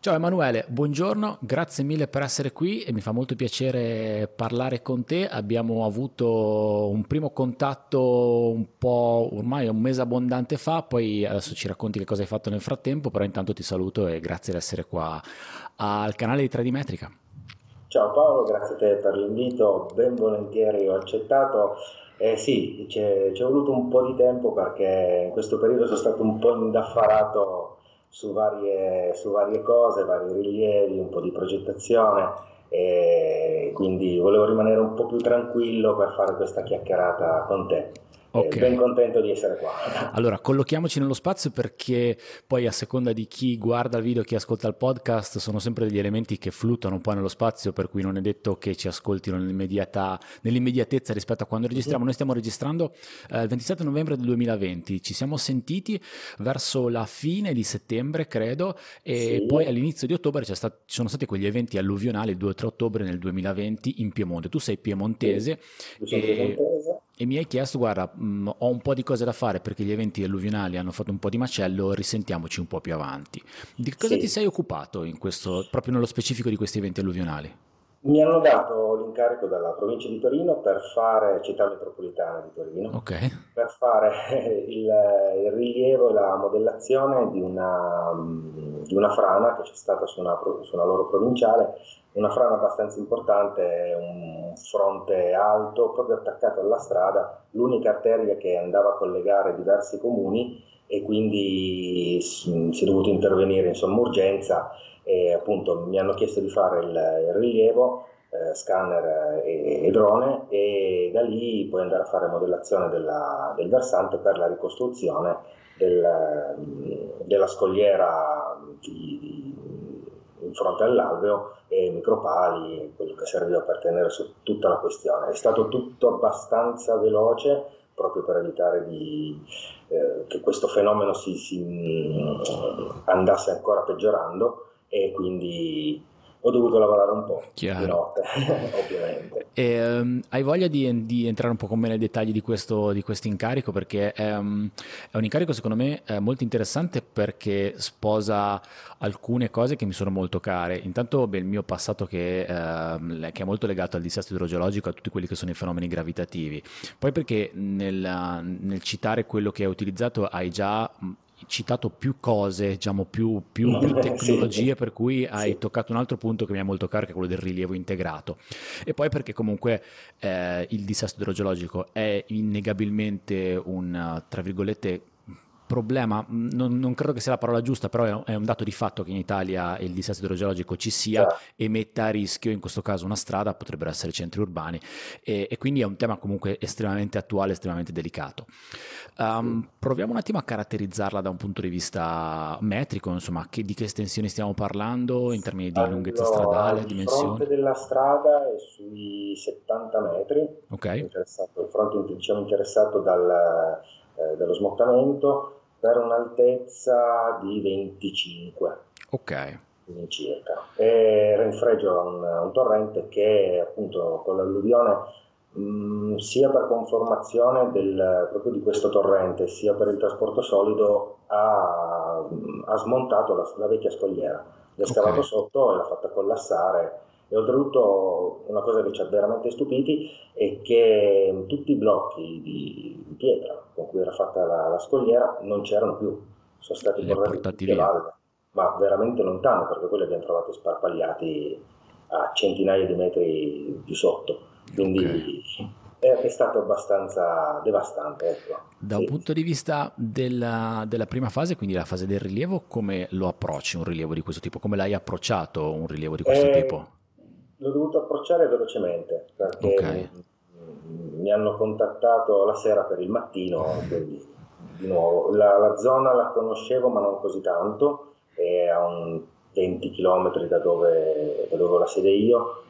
Ciao Emanuele, buongiorno, grazie mille per essere qui e mi fa molto piacere parlare con te. Abbiamo avuto un primo contatto un po' ormai un mese abbondante fa, poi adesso ci racconti che cosa hai fatto nel frattempo, però intanto ti saluto e grazie di essere qua al canale di 3D Metrica. Ciao Paolo, grazie a te per l'invito, ben volentieri ho accettato. Eh sì, ci è voluto un po' di tempo perché in questo periodo sono stato un po' indaffarato su varie, su varie cose, vari rilievi, un po' di progettazione e quindi volevo rimanere un po' più tranquillo per fare questa chiacchierata con te. Okay. Ben contento di essere qua. Allora, collochiamoci nello spazio perché poi a seconda di chi guarda il video, chi ascolta il podcast, sono sempre degli elementi che fluttuano un po' nello spazio, per cui non è detto che ci ascoltino nell'immediatezza rispetto a quando registriamo. Noi stiamo registrando eh, il 27 novembre del 2020, ci siamo sentiti verso la fine di settembre, credo, e sì. poi all'inizio di ottobre stato, ci sono stati quegli eventi alluvionali il 2-3 ottobre nel 2020 in Piemonte. Tu sei piemontese. Sì, e... piemontese e mi hai chiesto, guarda, mh, mm, ho un po' di cose da fare perché gli eventi alluvionali hanno fatto un po' di macello, risentiamoci un po' più avanti. Di cosa sì. ti sei occupato questo, proprio nello specifico di questi eventi alluvionali? Mi hanno dato l'incarico dalla provincia di Torino per fare, città metropolitana di Torino, okay. per fare il, il, rilievo e la modellazione di una, di una frana che c'è stata su una, su una loro provinciale una frana abbastanza importante, un fronte alto, proprio attaccato alla strada, l'unica arteria che andava a collegare diversi comuni e quindi si è dovuto intervenire in somma urgenza e appunto mi hanno chiesto di fare il, il rilievo, eh, scanner e, e, drone e da lì poi andare a fare modellazione della, del versante per la ricostruzione del, della scogliera di, in fronte all'alveo e micropali, quello che serviva per tenere su tutta la questione. È stato tutto abbastanza veloce proprio per evitare di, eh, che questo fenomeno si, si, mm, andasse ancora peggiorando e quindi ho dovuto lavorare un po' Chiaro. di notte, ovviamente. E, um, hai voglia di, di, entrare un po' con me nei dettagli di questo, di incarico? Perché è, um, è, un incarico secondo me molto interessante perché sposa alcune cose che mi sono molto care. Intanto beh, il mio passato che, uh, che, è molto legato al dissesto idrogeologico, a tutti quelli che sono i fenomeni gravitativi. Poi perché nel, nel citare quello che hai utilizzato hai già citato più cose, diciamo più, più, più tecnologie, sì. per cui hai sì. toccato un altro punto che mi è molto caro, che è quello del rilievo integrato. E poi perché comunque eh, il dissesto idrogeologico è innegabilmente un, tra virgolette, problema, non, non, credo che sia la parola giusta, però è un, dato di fatto che in Italia il dissesto idrogeologico ci sia yeah. e metta a rischio, in questo caso una strada, potrebbero essere centri urbani e, e quindi è un tema comunque estremamente attuale, estremamente delicato. Um, proviamo un attimo a caratterizzarla da un punto di vista metrico, insomma, che, di che estensioni stiamo parlando in termini di allora, lunghezza stradale, dimensioni? Il fronte della strada è sui 70 metri, okay. il fronte diciamo, interessato dal, eh, dallo smottamento, per un'altezza di 25. Ok. Circa. E Renfreggio ha un, un, torrente che appunto con l'alluvione mh, mm, sia per conformazione del, proprio di questo torrente sia per il trasporto solido ha, ha smontato la, la, vecchia scogliera, l'ha scavato okay. sotto e l'ha fatta collassare e oltretutto una cosa che ci ha veramente stupiti è che tutti i blocchi di pietra con cui era fatta la, la scogliera non c'erano più, sono stati portati via, valle, ma veramente lontano perché quelli abbiamo trovato sparpagliati a centinaia di metri più sotto. Quindi okay. è, stato abbastanza devastante. Ecco. Da sì. un punto di vista della, della, prima fase, quindi la fase del rilievo, come lo approcci un rilievo di questo tipo? Come l'hai approcciato un rilievo di questo eh, tipo? L'ho dovuto approcciare velocemente perché okay. mi hanno contattato la sera per il mattino, quindi di nuovo la, la, zona la conoscevo ma non così tanto, è a un 20 km da dove, da dove ho la sede io,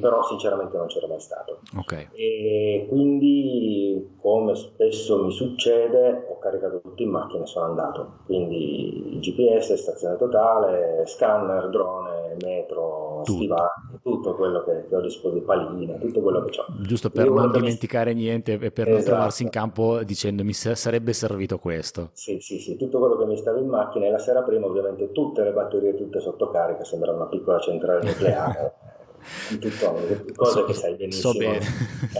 però sinceramente non c'era mai stato. Okay. E quindi, come spesso mi succede, ho caricato tutto in macchina e sono andato. Quindi GPS, stazione totale, scanner, drone, metro, tutto. stivali, tutto quello che, che ho a disposizione, paline, tutto quello che ho. Giusto per non dimenticare mi... niente e per esatto. non trovarsi in campo dicendo mi sarebbe servito questo. Sì, sì, sì, tutto quello che mi stava in macchina e la sera prima ovviamente tutte le batterie tutte sotto carica, sembra una piccola centrale nucleare. In cose so, che sai benissimo. So bene.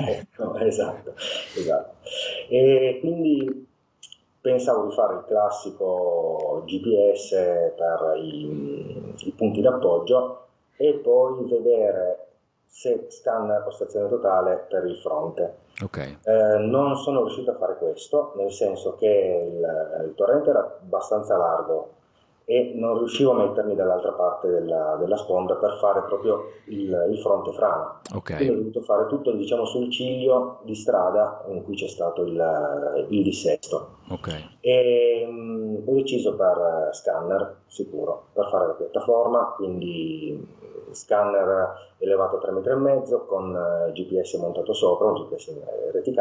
ecco, esatto, esatto. E quindi pensavo di fare il classico GPS per i, i punti d'appoggio e poi vedere se scanner o stazione totale per il fronte. Okay. Eh, non sono riuscito a fare questo, nel senso che il, il torrente era abbastanza largo e non riuscivo a mettermi dall'altra parte della, della sponda per fare proprio il, il fronte frana. Okay. Quindi ho dovuto fare tutto diciamo, sul ciglio di strada in cui c'è stato il, il dissesto. Okay. E um, ho deciso per scanner sicuro, per fare la piattaforma, quindi scanner elevato a 3,5 m con uh, GPS montato sopra, un GPS RTK,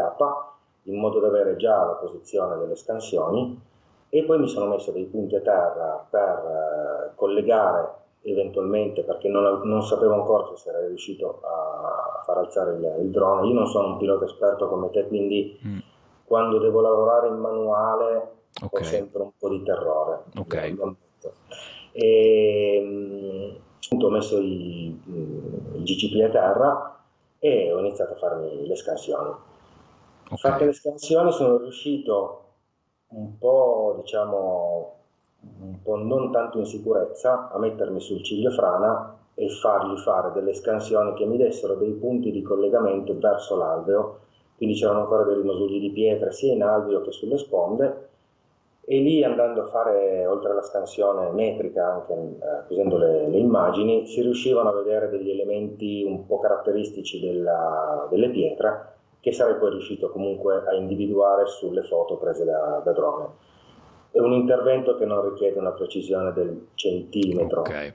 in modo da avere già la posizione delle scansioni e poi mi sono messo dei punti a terra per eh, collegare eventualmente perché non, non, sapevo ancora se sarei riuscito a, far alzare il, il, drone. Io non sono un pilota esperto come te, quindi mm. quando devo lavorare in manuale okay. ho sempre un po' di terrore. Ok. E, mm, appunto, ho messo i, i, GCP a terra e ho iniziato a farmi le scansioni. Okay. Fatte le scansioni sono riuscito un po', diciamo, un po' non tanto in sicurezza a mettermi sul ciglio frana e fargli fare delle scansioni che mi dessero dei punti di collegamento verso l'alveo, quindi c'erano ancora dei rimasugli di pietra sia in alveo che sulle sponde. E lì andando a fare, oltre alla scansione metrica, anche eh, usando le, le, immagini, si riuscivano a vedere degli elementi un po' caratteristici della, delle pietre che sarei poi riuscito comunque a individuare sulle foto prese da, da drone. È un intervento che non richiede una precisione del centimetro, okay.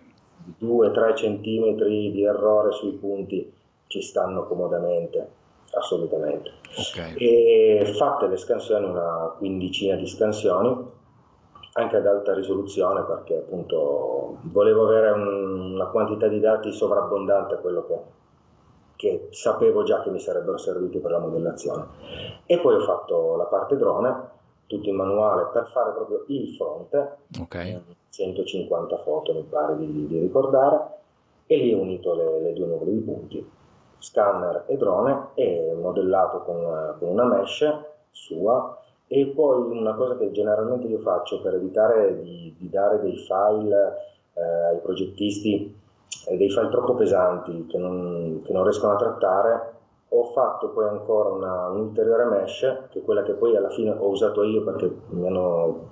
2-3 centimetri di errore sui punti ci stanno comodamente, assolutamente. Okay. E fatte le scansioni, una quindicina di scansioni, anche ad alta risoluzione perché appunto volevo avere un, una quantità di dati sovrabbondante a quello che che sapevo già che mi sarebbero serviti per la modellazione. E poi ho fatto la parte drone, tutto in manuale, per fare proprio il fronte, okay. 150 foto mi pare di, di, ricordare, e lì ho unito le, le due nuvole di punti, scanner e drone, e modellato con, con una mesh sua, e poi una cosa che generalmente io faccio per evitare di, di dare dei file eh, ai progettisti dei file troppo pesanti che non, che non, riescono a trattare, ho fatto poi ancora una, un'ulteriore mesh, che è quella che poi alla fine ho usato io perché hanno,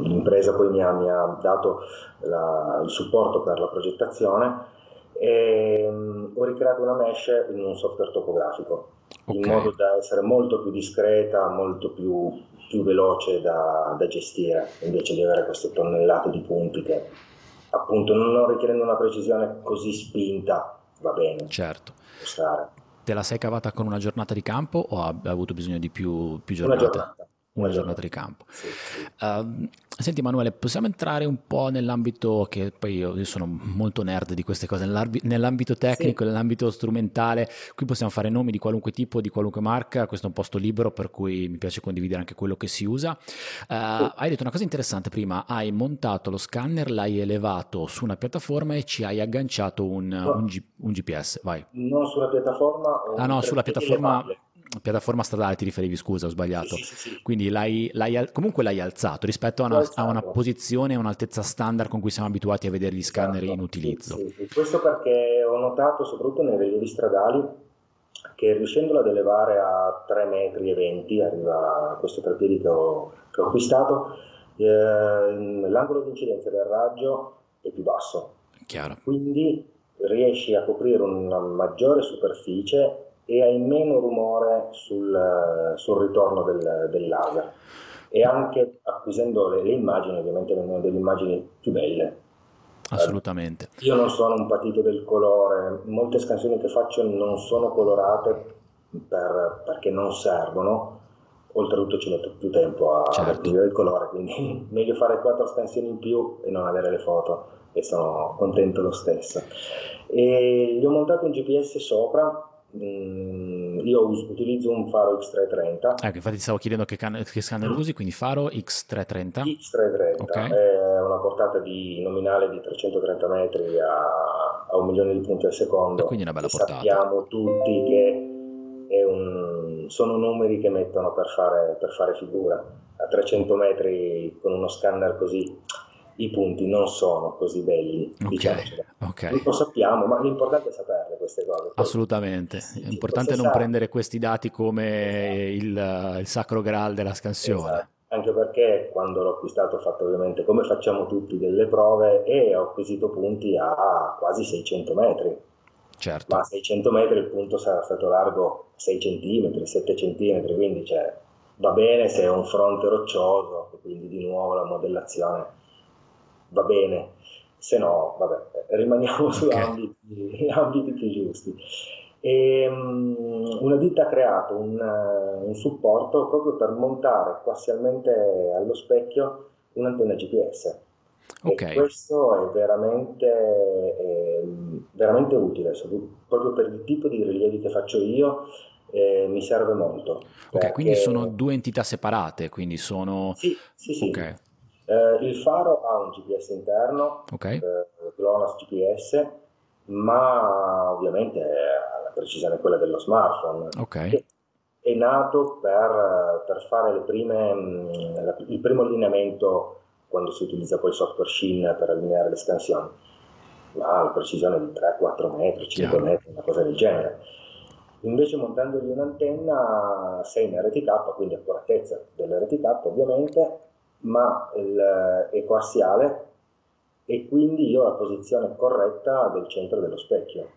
l'impresa poi mi ha, mi ha dato la, il supporto per la progettazione e ho ricreato una mesh in un software topografico okay. in modo da essere molto più discreta, molto più, più veloce da, da, gestire invece di avere queste tonnellate di punti che appunto non richiedendo una precisione così spinta va bene. Certo. Te la sei cavata con una giornata di campo o hai avuto bisogno di più, più giornate? Una giornata una giornata di campo. Sì, sì. Uh, senti Emanuele, possiamo entrare un po' nell'ambito che poi io, io sono molto nerd di queste cose, nell'ambito tecnico, sì. nell'ambito strumentale, qui possiamo fare nomi di qualunque tipo, di qualunque marca, questo è un posto libero per cui mi piace condividere anche quello che si usa. Uh, hai detto una cosa interessante prima, hai montato lo scanner, l'hai elevato su una piattaforma e ci hai agganciato un, no. un, G, un GPS, vai. Non sulla piattaforma. Ah no, sulla piattaforma piattaforma stradale ti riferivi, scusa, ho sbagliato. Sì, sì, sì. Quindi l'hai, l'hai, comunque l'hai alzato rispetto a una, a una posizione, un'altezza standard con cui siamo abituati a vedere gli scanner esatto. in utilizzo. Questo perché ho notato, soprattutto nei rilievi stradali, che riuscendola ad elevare a 3 metri 20, arriva a questo treppiedi che ho, che ho acquistato, eh, l'angolo di incidenza del raggio è più basso. Chiaro. Quindi riesci a coprire una maggiore superficie e hai meno rumore sul, sul ritorno del, del, laser e anche acquisendo le, le, immagini ovviamente vengono delle immagini più belle assolutamente io non sono un patito del colore molte scansioni che faccio non sono colorate per, perché non servono oltretutto ci metto più tempo a certo. il colore quindi meglio fare quattro scansioni in più e non avere le foto e sono contento lo stesso. E gli ho montato un GPS sopra Mm, io utilizzo un faro X330. Ecco, infatti stavo chiedendo che, can- che scanner usi, quindi faro X330. X330 okay. è una portata di nominale di 330 metri a, a un milione di punti al secondo. E quindi una bella portata. Sappiamo tutti che un, sono numeri che mettono per fare, per fare figura. A 300 metri con uno scanner così i punti non sono così belli, okay, diciamo. Okay. Lo sappiamo, ma l'importante è saperle queste cose. Assolutamente, è importante non prendere questi dati come il, il sacro graal della scansione. Esatto. Anche perché quando l'ho acquistato ho fatto ovviamente come facciamo tutti delle prove e ho acquisito punti a quasi 600 metri. Certo. Ma a 600 metri il punto sarà stato largo 6 cm, 7 cm, quindi cioè, va bene se è un fronte roccioso, quindi di nuovo la modellazione va bene, se no, vabbè, rimaniamo su okay. ambiti, ambiti, più giusti. E, um, una ditta ha creato un, uh, un, supporto proprio per montare parzialmente allo specchio un'antenna GPS. Okay. E questo è veramente, è veramente utile, proprio per il tipo di rilievi che faccio io. Eh, mi serve molto. Ok, perché... quindi sono due entità separate, quindi sono... Sì, sì, sì. Okay. Eh, il faro ha un GPS interno, okay. eh, GLONASS GPS, ma ovviamente la precisione è quella dello smartphone. Okay. È nato per, per fare prime, mm, il primo allineamento quando si utilizza poi il software Shin per allineare le scansioni, ma la precisione di 3-4 metri, 5 Chiaro. metri, una cosa del genere. Invece montandogli un'antenna sei in RTK, quindi accuratezza dell'RTK ovviamente, ma il, è coassiale e quindi io ho la posizione corretta del centro dello specchio,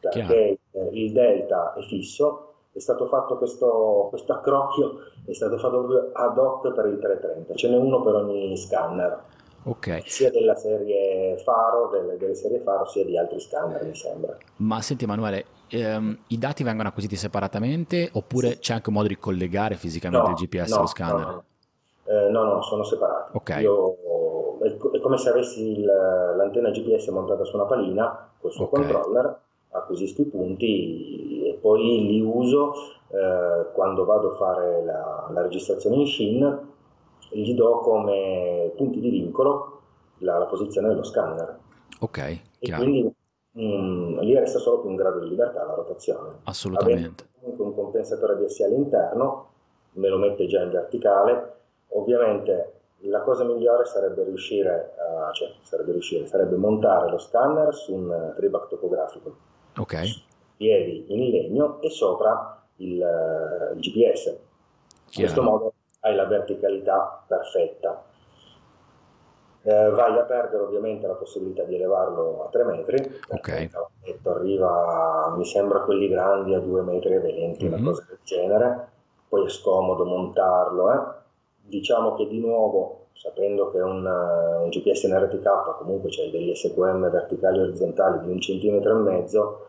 perché Chiaro. il delta è fisso, è stato fatto questo, questo accrocchio, è stato fatto ad hoc per il 330, ce n'è uno per ogni scanner. Okay. sia della serie Faro, delle, delle, serie Faro, sia di altri scanner, mi sembra. Ma senti Emanuele, ehm, i dati vengono acquisiti separatamente oppure sì. c'è anche un modo di collegare fisicamente no, il GPS no, allo scanner? No, eh, no, no, sono separati. Okay. Io, è, come se avessi il, l'antenna GPS montata su una palina col suo okay. controller, acquisisco i punti e poi li uso eh, quando vado a fare la, la, registrazione in Shin, gli do come punti di vincolo la, la posizione dello scanner. Ok, e chiaro. quindi mh, mm, lì resta solo più un grado di libertà la rotazione. Assolutamente. Avendo un compensatore DSI all'interno, me lo mette già in verticale Ovviamente la cosa migliore sarebbe riuscire, a, cioè, sarebbe, riuscire sarebbe montare lo scanner su un tribac topografico. Ok. Piedi in legno e sopra il, il GPS. Chiaro. In questo modo hai la verticalità perfetta. Eh, vai a perdere ovviamente la possibilità di elevarlo a 3 metri. Ok. Il arriva, mi sembra, quelli grandi a 2 metri e 20, mm-hmm. una cosa del genere. Poi è scomodo montarlo, eh diciamo che di nuovo, sapendo che un, uh, un GPS in RTK comunque c'è degli SQM verticali e orizzontali di un centimetro e mezzo,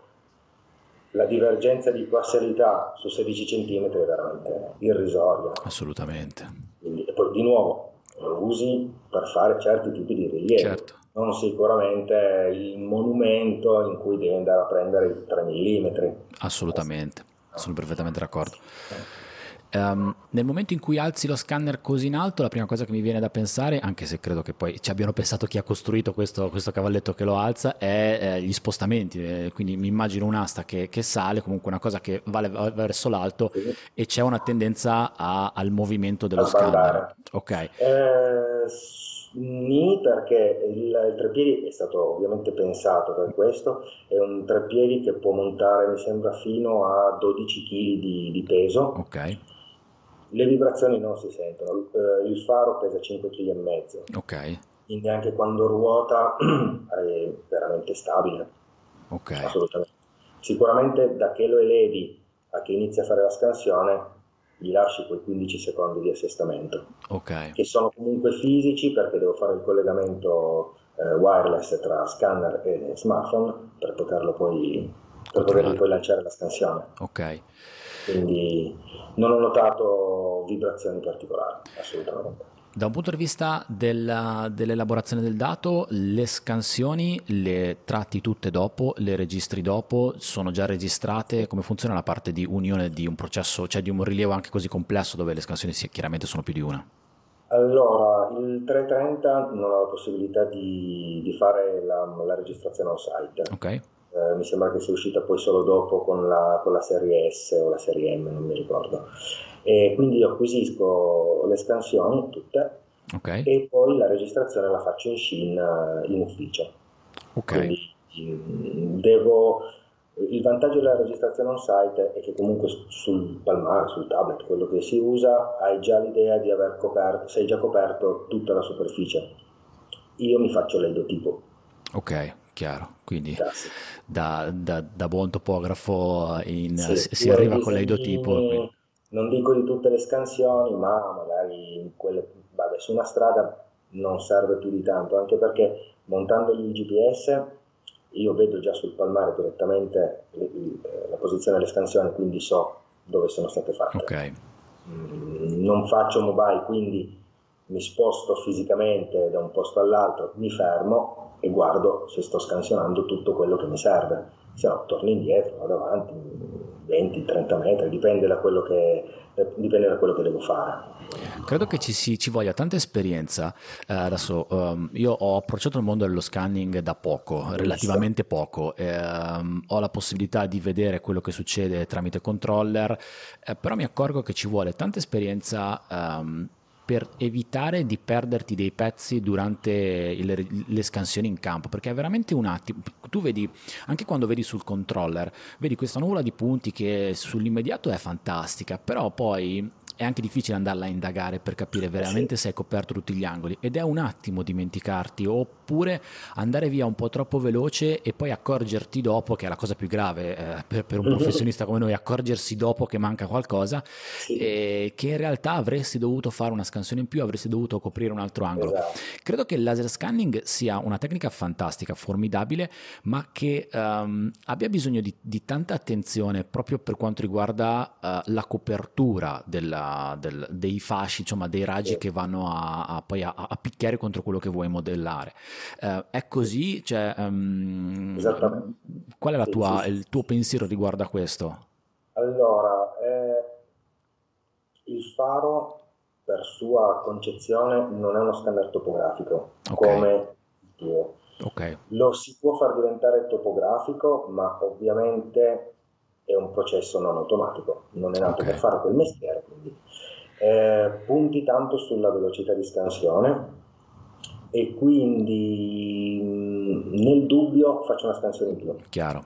la divergenza di parzialità su 16 cm è veramente irrisoria. Assolutamente. Quindi, e poi di nuovo lo usi per fare certi tipi di rilievi. Certo. Non sicuramente il monumento in cui devi andare a prendere i 3 mm. Assolutamente, sono perfettamente d'accordo. Um, nel momento in cui alzi lo scanner così in alto, la prima cosa che mi viene da pensare, anche se credo che poi ci abbiano pensato chi ha costruito questo, questo cavalletto che lo alza, è eh, gli spostamenti. Eh, quindi mi immagino un'asta che, che, sale, comunque una cosa che va, va verso l'alto sì. e c'è una tendenza a, al movimento dello scanner. Ok. Eh, Ni perché il, il treppiedi è stato ovviamente pensato per questo, è un treppiedi che può montare mi sembra fino a 12 kg di, di peso. Ok le vibrazioni non si sentono, eh, il faro pesa 5 kg e mezzo. Ok. Quindi anche quando ruota è veramente stabile. Ok. Assolutamente. Sicuramente da che lo elevi a che inizi a fare la scansione gli lasci quei 15 secondi di assestamento. Ok. Che sono comunque fisici perché devo fare il collegamento eh, wireless tra scanner e smartphone per poterlo poi, per poterlo poi lanciare la scansione. Ok quindi non ho notato vibrazioni particolari, assolutamente. Da un punto di vista della, dell'elaborazione del dato, le scansioni le tratti tutte dopo, le registri dopo, sono già registrate? Come funziona la parte di unione di un processo, cioè di un rilievo anche così complesso dove le scansioni chiaramente sono più di una? Allora, il 330 non ha la possibilità di, di fare la, la, registrazione on-site. Ok. Eh, mi sembra che sia uscita poi solo dopo con la, con la serie S o la serie M, non mi ricordo. E quindi io acquisisco le scansioni tutte okay. e poi la registrazione la faccio in Shin eh, in ufficio. Ok. Quindi mm, devo il vantaggio della registrazione on site è che comunque sul palmare, sul tablet, quello che si usa, hai già l'idea di aver coperto, sei già coperto tutta la superficie. Io mi faccio l'eidotipo. Ok, chiaro. Quindi da, da, da, buon topografo in, sì, si arriva con l'eidotipo. Quindi... Non dico di tutte le scansioni, ma magari quelle, vabbè, su una strada non serve più di tanto, anche perché montando il GPS io vedo già sul palmare direttamente la posizione delle scansioni, quindi so dove sono state fatte. Okay. Mm, non faccio mobile, quindi mi sposto fisicamente da un posto all'altro, mi fermo e guardo se sto scansionando tutto quello che mi serve. Se no, torno indietro, vado avanti 20-30 metri, dipende da quello che dipende da quello che devo fare. Credo che ci, si, ci voglia tanta esperienza. Eh, adesso um, io ho approcciato il mondo dello scanning da poco, relativamente poco. Um, ho la possibilità di vedere quello che succede tramite controller, eh, però mi accorgo che ci vuole tanta esperienza. Um, per evitare di perderti dei pezzi durante il, le scansioni in campo, perché è veramente un attimo. Tu vedi, anche quando vedi sul controller, vedi questa nuvola di punti che sull'immediato è fantastica, però poi è anche difficile andarla a indagare per capire veramente se hai coperto tutti gli angoli ed è un attimo dimenticarti oppure andare via un po' troppo veloce e poi accorgerti dopo, che è la cosa più grave eh, per, per, un mhm. professionista come noi, accorgersi dopo che manca qualcosa, sì. eh, che in realtà avresti dovuto fare una scansione in più, avresti dovuto coprire un altro angolo. Esatto. Credo che il laser scanning sia una tecnica fantastica, formidabile, ma che um, abbia bisogno di, di, tanta attenzione proprio per quanto riguarda uh, la copertura della del, dei fasci, insomma dei raggi che vanno a, a poi a, a, picchiare contro quello che vuoi modellare. Uh, è così? Cioè, um, Esattamente. Qual è tua, il tuo pensiero riguardo a questo? Allora, eh, il faro per sua concezione non è uno scanner topografico okay. come Dio. Okay. Lo si può far diventare topografico, ma ovviamente è un processo non automatico, non è nato okay. per fare quel mestiere, quindi eh, punti tanto sulla velocità di scansione e quindi mm, nel dubbio faccio una scansione in più. Chiaro.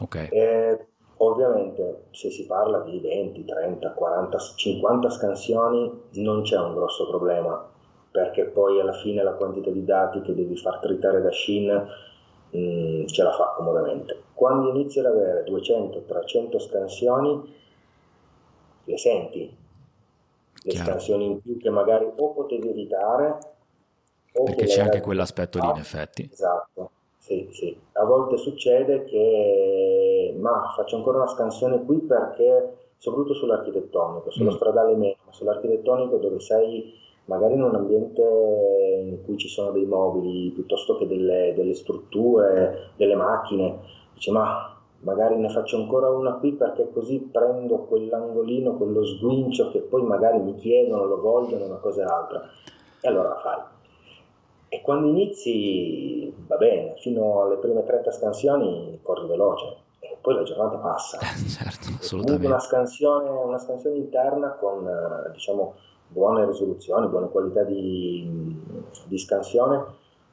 Ok. Eh, ovviamente se si parla di 20, 30, 40, 50 scansioni non c'è un grosso problema perché poi alla fine la quantità di dati che devi far tritare da Shin mh, mm, ce la fa comodamente. Quando inizi ad avere 200-300 scansioni, le senti, le Chiaro. scansioni in più che magari o potevi evitare perché c'è anche quell'aspetto lì in effetti esatto sì, sì. a volte succede che ma faccio ancora una scansione qui perché soprattutto sull'architettonico sullo mm. stradale meno ma sull'architettonico dove sei magari in un ambiente in cui ci sono dei mobili piuttosto che delle, delle strutture, delle macchine, dice ma magari ne faccio ancora una qui perché così prendo quell'angolino, quello sguincio che poi magari mi chiedono, lo vogliono, una cosa e l'altra. E allora la fai. E quando inizi va bene, fino alle prime 30 scansioni corri veloce e poi la giornata passa. certo, assolutamente. Una scansione, una scansione interna con diciamo buone risoluzioni, buone qualità di, di scansione,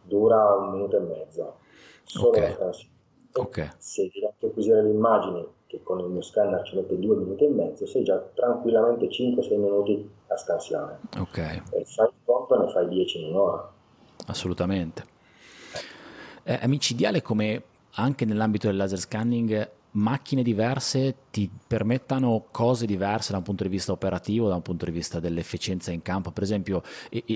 dura un minuto e mezzo. Solo okay. la scansione. Okay. Se devi anche acquisire le immagini, che con il mio scanner ci mette due minuti e mezzo, sei già tranquillamente 5-6 minuti a scansione. Ok. E fai il conto ne fai 10 in un'ora. Assolutamente. È micidiale come anche nell'ambito del laser scanning macchine diverse ti permettano cose diverse da un punto di vista operativo, da un punto di vista dell'efficienza in campo. Per esempio,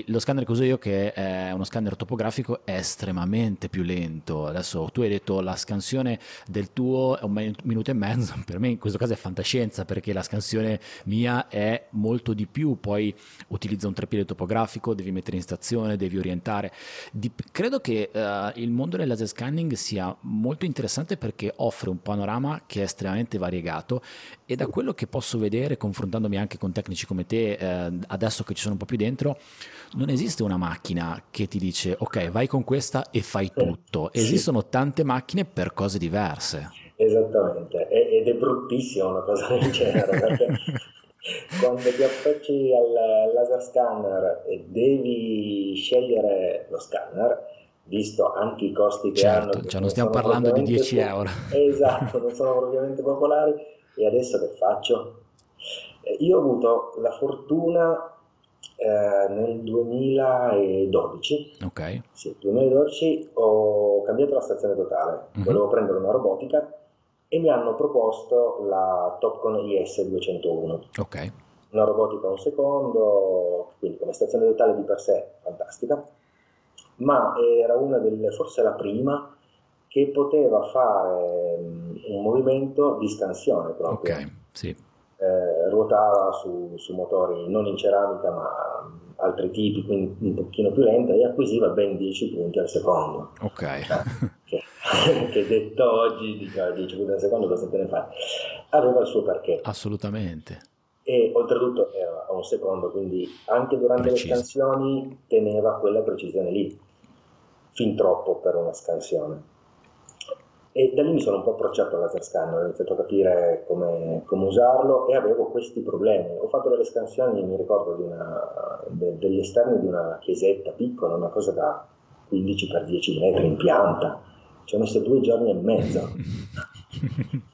lo scanner che uso io, che è uno scanner topografico, è estremamente più lento. Adesso tu hai detto la scansione del tuo è un minuto e mezzo, per me in questo caso è fantascienza perché la scansione mia è molto di più, poi utilizza un treppiede topografico, devi mettere in stazione, devi orientare. Di, credo che uh, il mondo del laser scanning sia molto interessante perché offre un panorama che è estremamente variegato e da quello che posso vedere, confrontandomi anche con tecnici come te, eh, adesso che ci sono un po' più dentro, non esiste una macchina che ti dice ok, vai con questa e fai tutto. Esistono tante macchine per cose diverse. Esattamente, ed è bruttissima una cosa del genere perché quando ti appicci al laser scanner e devi scegliere lo scanner, visto anche i costi che certo, hanno. Cioè non stiamo parlando di 10 euro. Esatto, non sono propriamente popolari. E adesso che faccio? Eh, io ho avuto la fortuna eh, nel 2012. Ok. Sì, 2012 ho cambiato la stazione totale. Mm-hmm. Volevo prendere una robotica e mi hanno proposto la Topcon IS 201. Ok. Una robotica a un secondo, quindi come stazione totale di per sé fantastica ma era una delle, forse la prima, che poteva fare un movimento di scansione proprio. Ok, sì. Eh, ruotava su, su, motori non in ceramica ma altri tipi, quindi un pochino più lenta e acquisiva ben 10 punti al secondo. Ok. che, che, detto oggi, dico 10 punti al secondo cosa te ne fai? Aveva il suo perché. Assolutamente e oltretutto era a un secondo, quindi anche durante Preciso. le scansioni teneva quella precisione lì, fin troppo per una scansione. E da lì mi sono un po' approcciato al laser scanner, ho iniziato a capire come, come, usarlo e avevo questi problemi. Ho fatto delle scansioni, mi ricordo, una, de, degli esterni di una chiesetta piccola, una cosa da 15 x 10 metri in pianta. Ci ho messo due giorni e mezzo.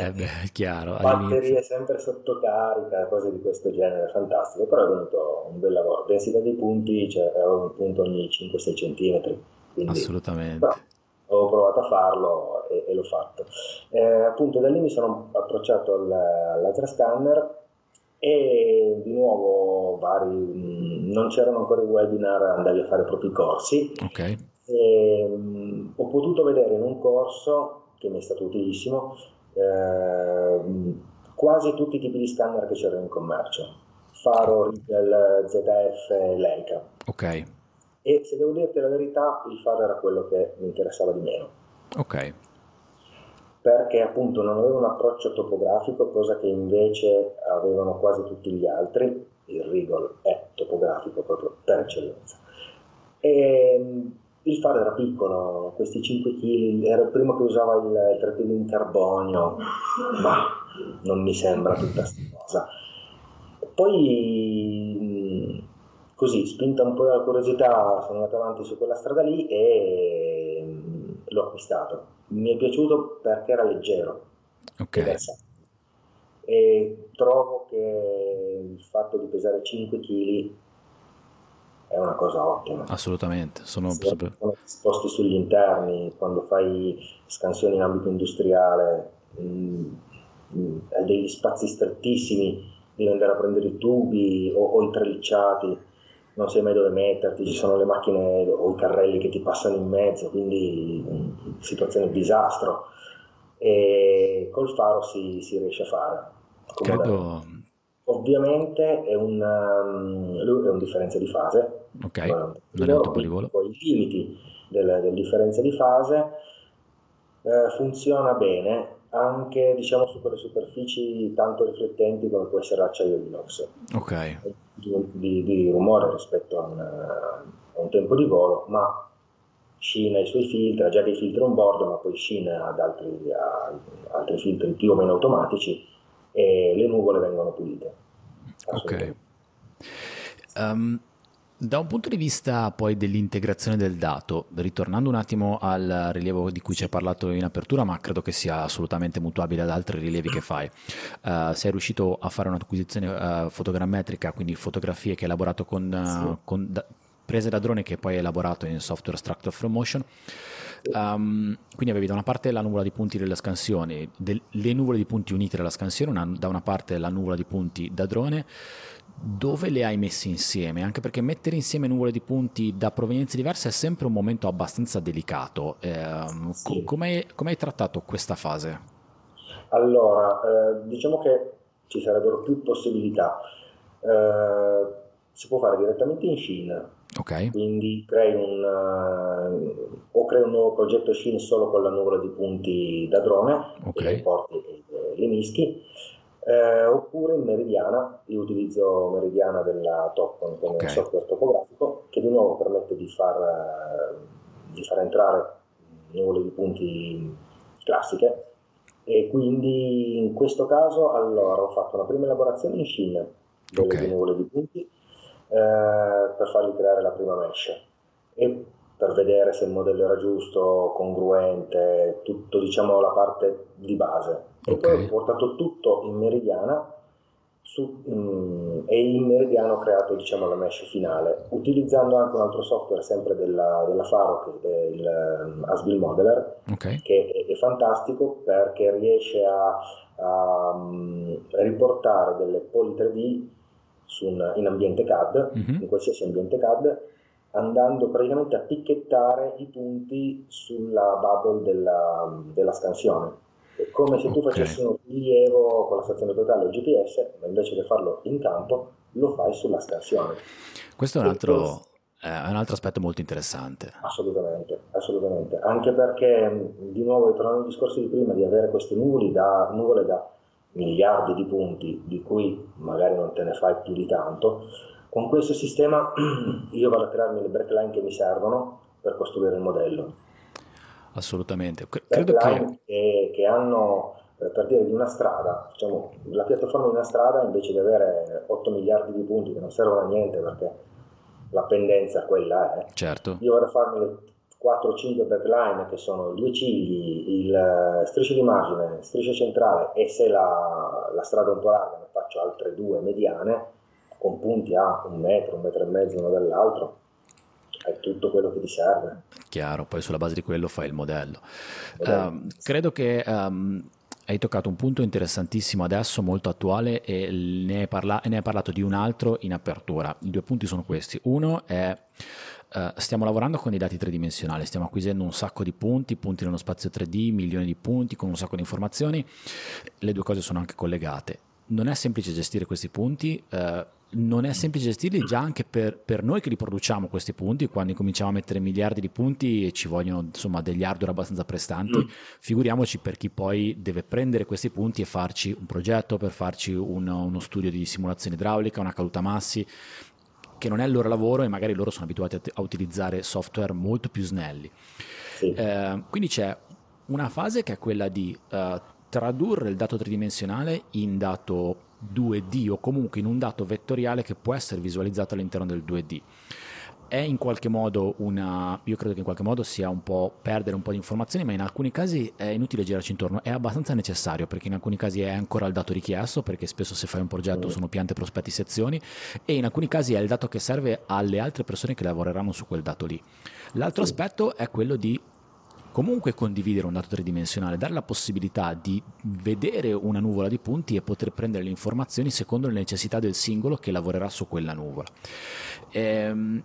Eh beh, è chiaro. Batterie sempre sotto carica, cose di questo genere, fantastico. Però è venuto un bel lavoro. Densità dei punti, cioè un punto ogni 5-6 centimetri. Assolutamente. Però, ho provato a farlo e, e l'ho fatto. Eh, appunto da lì mi sono approcciato al, al laser scanner e di nuovo vari, mm, non c'erano ancora i webinar, andavi a fare proprio i corsi. Ok. E, um, ho potuto vedere in un corso, che mi è stato utilissimo, Ehm, quasi tutti i tipi di scanner che c'erano in commercio, Faro, Rigel, ZF, Leica. Ok. E se devo dirti la verità, il Faro era quello che mi interessava di meno. Ok. Perché appunto non aveva un approccio topografico, cosa che invece avevano quasi tutti gli altri. Il Rigol è topografico proprio per eccellenza. E il faro era piccolo, questi 5 kg, era il primo che usava il, treppiede in carbonio, ma non mi sembra tutta questa cosa. Poi, così, spinta un po' dalla curiosità, sono andato avanti su quella strada lì e l'ho acquistato. Mi è piaciuto perché era leggero. Ok. E trovo che il fatto di pesare 5 kg è una cosa ottima. Assolutamente, sono, sono sposti sugli interni, quando fai scansioni in ambito industriale, mh, mm, mh, mm, hai degli spazi strettissimi, devi andare a prendere i tubi o, o i tralicciati, non sai mai dove metterti, ci sono le macchine o i carrelli che ti passano in mezzo, quindi mh, mm, situazione di disastro. E col faro si, si riesce a fare. Credo, Ovviamente è un, um, è un differenza di fase. Ok, non è un topo di volo. I limiti del, del differenza di fase eh, funziona bene anche diciamo, su quelle superfici tanto riflettenti come può essere l'acciaio inox. Ok. Di, di, di rumore rispetto a, una, a, un tempo di volo, ma Shin ha i suoi filtri, ha già dei filtri on board, ma poi Shin ha altri, altri filtri più o meno automatici e le nuvole vengono pulite. Ok. Um, da un punto di vista poi dell'integrazione del dato, ritornando un attimo al rilievo di cui ci hai parlato in apertura, ma credo che sia assolutamente mutuabile ad altri rilievi che fai, uh, sei riuscito a fare un'acquisizione uh, fotogrammetrica, quindi fotografie che hai elaborato con, uh, sì. con da, prese da drone che poi hai elaborato in software Structure from Motion. Um, quindi avevi da una parte la nuvola di punti delle scansioni, del, le nuvole di punti unite dalla scansione, una, da una parte la nuvola di punti da drone. Dove le hai messe insieme? Anche perché mettere insieme nuvole di punti da provenienze diverse è sempre un momento abbastanza delicato. Eh, sì. come, hai trattato questa fase? Allora, eh, diciamo che ci sarebbero più possibilità. Eh, si può fare direttamente in Shin, okay. quindi crei un, uh, o crei un nuovo progetto Shin solo con la nuvola di punti da drone okay. e porti e li mischi, eh, oppure in Meridiana, io utilizzo Meridiana della Topcon come okay. software topografico che di nuovo permette di far, uh, di far entrare nuvole di punti classiche e quindi in questo caso allora ho fatto una prima elaborazione in Shin delle okay. nuvole di punti eh, per fargli creare la prima mesh e per vedere se il modello era giusto, congruente, tutto diciamo la parte di base. E okay. poi ho portato tutto in meridiana su, mm, e in meridiano ho creato diciamo la mesh finale, utilizzando anche un altro software sempre della, della Faro, che è il um, Asbil Modeler, okay. che è, è, fantastico perché riesce a, a um, riportare delle poli 3D un, in ambiente CAD, mm-hmm. in qualsiasi ambiente CAD, andando praticamente a picchettare i punti sulla bubble della, della scansione. È come se tu facessi un rilievo con la stazione totale o GPS, ma invece di farlo in campo, lo fai sulla scansione. Questo è un altro, è un altro aspetto molto interessante. Assolutamente, assolutamente. Anche perché, di nuovo, ritornando al discorso di prima, di avere queste nuvole da, nuvole da miliardi di punti di cui magari non te ne fai più di tanto, con questo sistema io vado a crearmi le backline che mi servono per costruire il modello. Assolutamente. Credo che... che... che hanno per dire di una strada, diciamo, la piattaforma di una strada invece di avere 8 miliardi di punti che non servono a niente perché la pendenza quella è, certo. io vado a farmi le 4-5 backline che sono due cigli, il eh, striscia di margine, striscia centrale e se la, la strada è un po' larga ne faccio altre due mediane con punti a un metro, un metro e mezzo uno dall'altro è tutto quello che ti serve. Chiaro, poi sulla base di quello fai il modello. Uh, credo che um, hai toccato un punto interessantissimo adesso, molto attuale, e ne hai, parla- ne hai parlato di un altro in apertura. I due punti sono questi. Uno è Uh, stiamo lavorando con dei dati tridimensionali, stiamo acquisendo un sacco di punti, punti nello spazio 3D, milioni di punti con un sacco di informazioni, le due cose sono anche collegate. Non è semplice gestire questi punti, uh, non è semplice gestirli già anche per, per, noi che li produciamo questi punti, quando cominciamo a mettere miliardi di punti e ci vogliono insomma degli hardware abbastanza prestanti, mm. figuriamoci per chi poi deve prendere questi punti e farci un progetto per farci un, uno studio di simulazione idraulica, una caduta massi, che non è il loro lavoro e magari loro sono abituati a, a utilizzare software molto più snelli. Sì. Eh, quindi c'è una fase che è quella di uh, tradurre il dato tridimensionale in dato 2D o comunque in un dato vettoriale che può essere visualizzato all'interno del 2D è in qualche modo una. Io credo che in qualche modo sia un po' perdere un po' di informazioni, ma in alcuni casi è inutile girarci intorno. È abbastanza necessario perché in alcuni casi è ancora il dato richiesto, perché spesso se fai un progetto sono piante, prospetti, sezioni, e in alcuni casi è il dato che serve alle altre persone che lavoreranno su quel dato lì. L'altro aspetto è quello di comunque condividere un dato tridimensionale, dare la possibilità di vedere una nuvola di punti e poter prendere le informazioni secondo le necessità del singolo che lavorerà su quella nuvola. Ehm,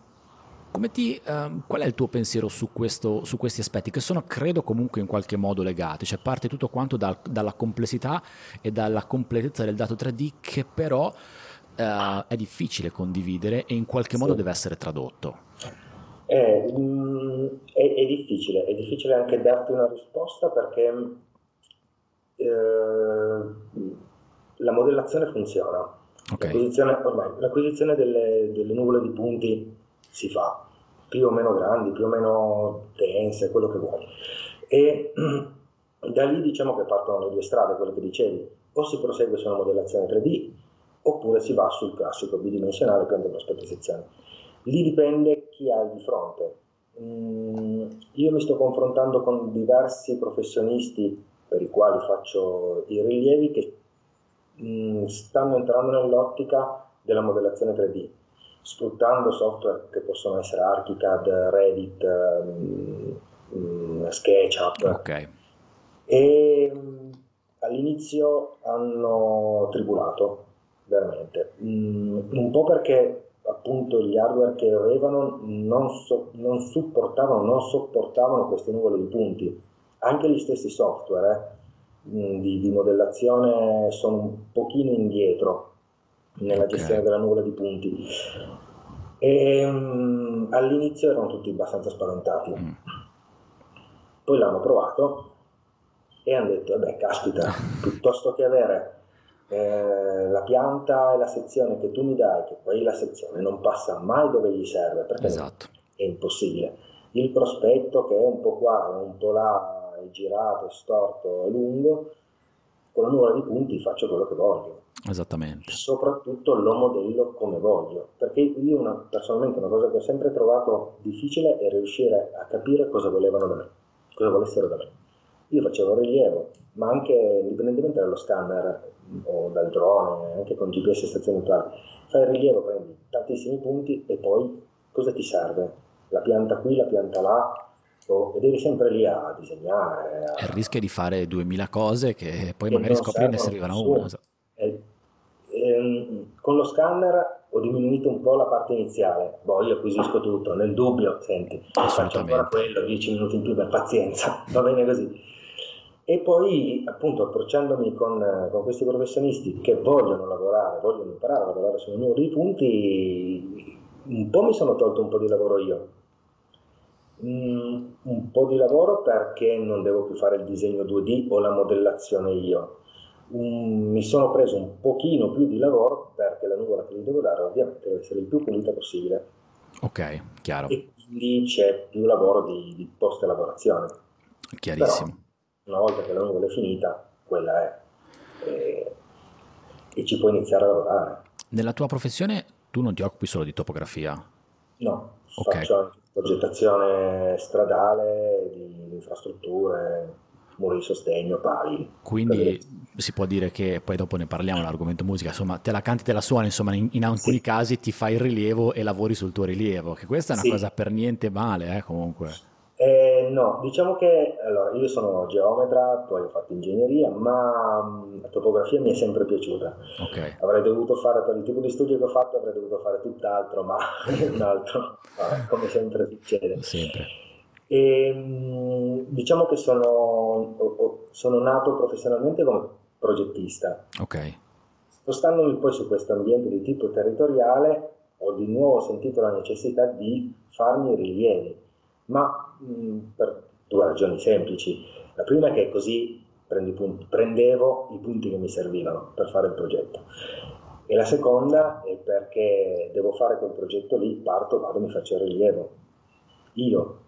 ti, um, qual è il tuo pensiero su, questo, su, questi aspetti che sono, credo, comunque in qualche modo legati? Cioè parte tutto quanto dal, dalla complessità e dalla completezza del dato 3D che però uh, è difficile condividere e in qualche sì. modo deve essere tradotto. È, mm, è, è, difficile, è difficile anche darti una risposta perché eh, la modellazione funziona. Okay. L'acquisizione, ormai, l'acquisizione delle, delle nuvole di punti si fa, più o meno grandi, più o meno dense, quello che vuoi. E da lì diciamo che partono le due strade, quelle che dicevi, o si prosegue su una modellazione 3D oppure si va sul classico bidimensionale prende prospetto sezione. Lì dipende chi hai di fronte. Mm, io mi sto confrontando con diversi professionisti per i quali faccio i rilievi che mm, stanno entrando nell'ottica della modellazione 3D sfruttando software che possono essere ArchiCAD, Revit, um, um, SketchUp. Ok. E um, all'inizio hanno tribulato, veramente. un po' perché appunto gli hardware che avevano non, so, non supportavano, non sopportavano queste nuvole di punti. Anche gli stessi software eh, di, di, modellazione sono un pochino indietro nella okay. gestione della nuvola di punti. E, um, all'inizio erano tutti abbastanza spaventati. Mm. Poi l'hanno provato e hanno detto, vabbè, caspita, piuttosto che avere eh, la pianta e la sezione che tu mi dai, che poi la sezione non passa mai dove gli serve, perché esatto. è impossibile. Il prospetto che è un po' qua, un po' là, è girato, è storto, è lungo, con la nuvola di punti faccio quello che voglio. Esattamente. Soprattutto lo modello come voglio, perché io una, personalmente una cosa che ho sempre trovato difficile è riuscire a capire cosa volevano da me, cosa volessero da me. Io facevo rilievo, ma anche indipendentemente dallo scanner o dal drone, anche con GPS e stazione virtuale, fai il rilievo, prendi tantissimi punti e poi cosa ti serve? La pianta qui, la pianta là, ed eri sempre lì a disegnare. A... Il rischio di fare 2000 cose che poi che magari scopri ne servivano una. E, ehm, con lo scanner ho diminuito un po' la parte iniziale, boh, io acquisisco tutto, nel dubbio, senti, faccio ancora quello, 10 minuti in più, per pazienza, va bene così. E poi, appunto, approcciandomi con, con, questi professionisti che vogliono lavorare, vogliono imparare a lavorare sui numeri di punti, un po' mi sono tolto un po' di lavoro io. Mm, un po' di lavoro perché non devo più fare il disegno 2D o la modellazione io. Um, mi sono preso un pochino più di lavoro perché la nuvola che gli devo dare ovviamente deve essere il più pulita possibile. Ok, chiaro. E quindi c'è più lavoro di, di post-elaborazione. Chiarissimo. Però, una volta che la nuvola è finita, quella è. E, e ci puoi iniziare a lavorare. Nella tua professione tu non ti occupi solo di topografia? No, okay. faccio anche progettazione stradale, di infrastrutture, muri di sostegno, pali. Quindi si può dire che, poi dopo ne parliamo, l'argomento musica, insomma, te la canti, te la suoni, insomma, in, in alcuni sì. casi ti fai il rilievo e lavori sul tuo rilievo, che questa è una sì. cosa per niente male, eh, comunque. Eh, no, diciamo che allora, io sono geometra, poi ho fatto ingegneria, ma mh, la topografia mi è sempre piaciuta. Okay. Avrei dovuto fare, per il tipo di studio che ho fatto, avrei dovuto fare tutt'altro, ma un altro, come sempre succede. Sempre. E, diciamo che sono, sono, nato professionalmente come progettista. Ok. Spostandomi poi su questo ambiente di tipo territoriale, ho di nuovo sentito la necessità di farmi rilievi ma mh, per due ragioni semplici. La prima è che così punti, prendevo i punti che mi servivano per fare il progetto. E la seconda è perché devo fare quel progetto lì, parto, vado, mi faccio il rilievo. Io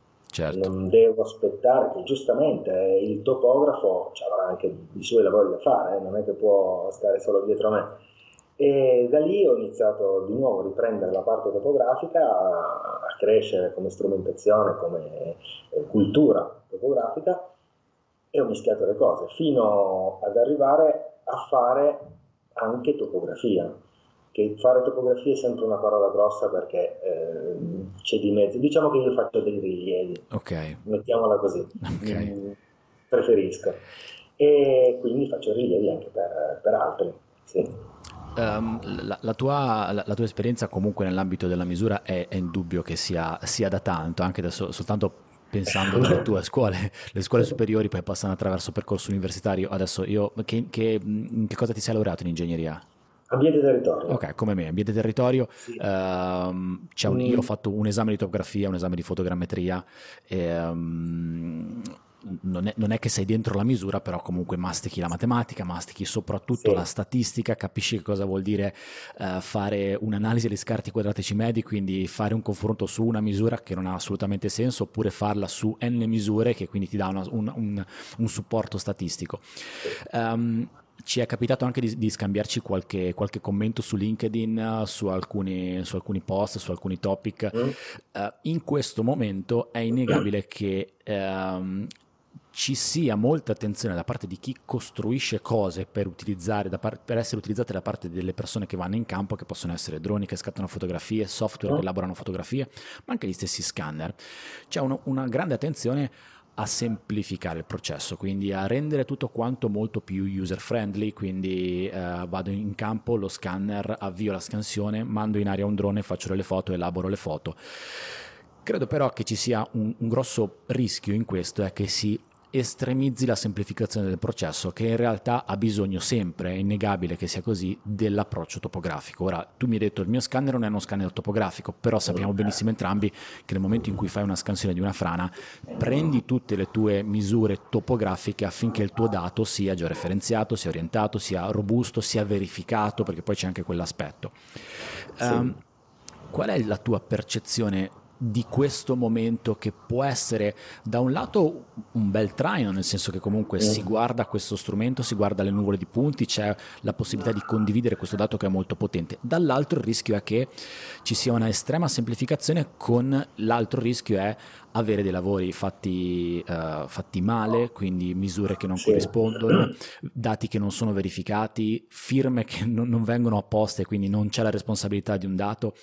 certo. non devo aspettare che giustamente il topografo avrà anche i suoi lavori da fare, eh, non è che può stare solo dietro a me e da lì ho iniziato di nuovo a riprendere la parte topografica, a, crescere come strumentazione, come eh, cultura topografica e ho mischiato le cose fino ad arrivare a fare anche topografia. Che fare topografia è sempre una parola grossa perché eh, c'è di mezzo. Diciamo che io faccio dei rilievi, okay. mettiamola così, okay. mm, preferisco. E quindi faccio rilievi anche per, per altri. Sì. Um, la, la, tua, la, la, tua, esperienza comunque nell'ambito della misura è, è indubbio che sia, sia, da tanto, anche da so, soltanto pensando alle tue scuole, le scuole superiori poi passano attraverso percorso universitario. Adesso io, che, che, in che cosa ti sei laureato in ingegneria? Ambiente territorio. Ok, come me, ambiente territorio. Sì. Um, un, io ho fatto un esame di topografia, un esame di fotogrammetria. E, um, non è, non è, che sei dentro la misura, però comunque mastichi la matematica, mastichi soprattutto sì. la statistica, capisci che cosa vuol dire uh, fare un'analisi degli scarti quadratici medi, quindi fare un confronto su una misura che non ha assolutamente senso, oppure farla su n misure che quindi ti dà una, un, un, un, supporto statistico. Um, ci è capitato anche di, di scambiarci qualche, qualche, commento su LinkedIn, uh, su, alcuni, su, alcuni, post, su alcuni topic. Mm. Uh, in questo momento è innegabile che um, ci sia molta attenzione da parte di chi costruisce cose per, par- per, essere utilizzate da parte delle persone che vanno in campo, che possono essere droni che scattano fotografie, software che elaborano fotografie, ma anche gli stessi scanner. C'è uno, una grande attenzione a semplificare il processo, quindi a rendere tutto quanto molto più user friendly, quindi eh, vado in campo, lo scanner, avvio la scansione, mando in aria un drone, faccio delle foto, elaboro le foto. Credo però che ci sia un, un grosso rischio in questo, è che si estremizzi la semplificazione del processo che in realtà ha bisogno sempre, è innegabile che sia così, dell'approccio topografico. Ora, tu mi hai detto il mio scanner non è uno scanner topografico, però sappiamo benissimo entrambi che nel momento in cui fai una scansione di una frana, prendi tutte le tue misure topografiche affinché il tuo dato sia georeferenziato, sia orientato, sia robusto, sia verificato, perché poi c'è anche quell'aspetto. Sì. Um, qual è la tua percezione di questo momento che può essere da un lato un bel traino, nel senso che comunque si guarda questo strumento, si guarda le nuvole di punti, c'è la possibilità di condividere questo dato che è molto potente. Dall'altro il rischio è che ci sia una estrema semplificazione con l'altro rischio è avere dei lavori fatti, uh, fatti male, quindi misure che non sì. corrispondono, dati che non sono verificati, firme che non, non, vengono apposte, quindi non c'è la responsabilità di un dato.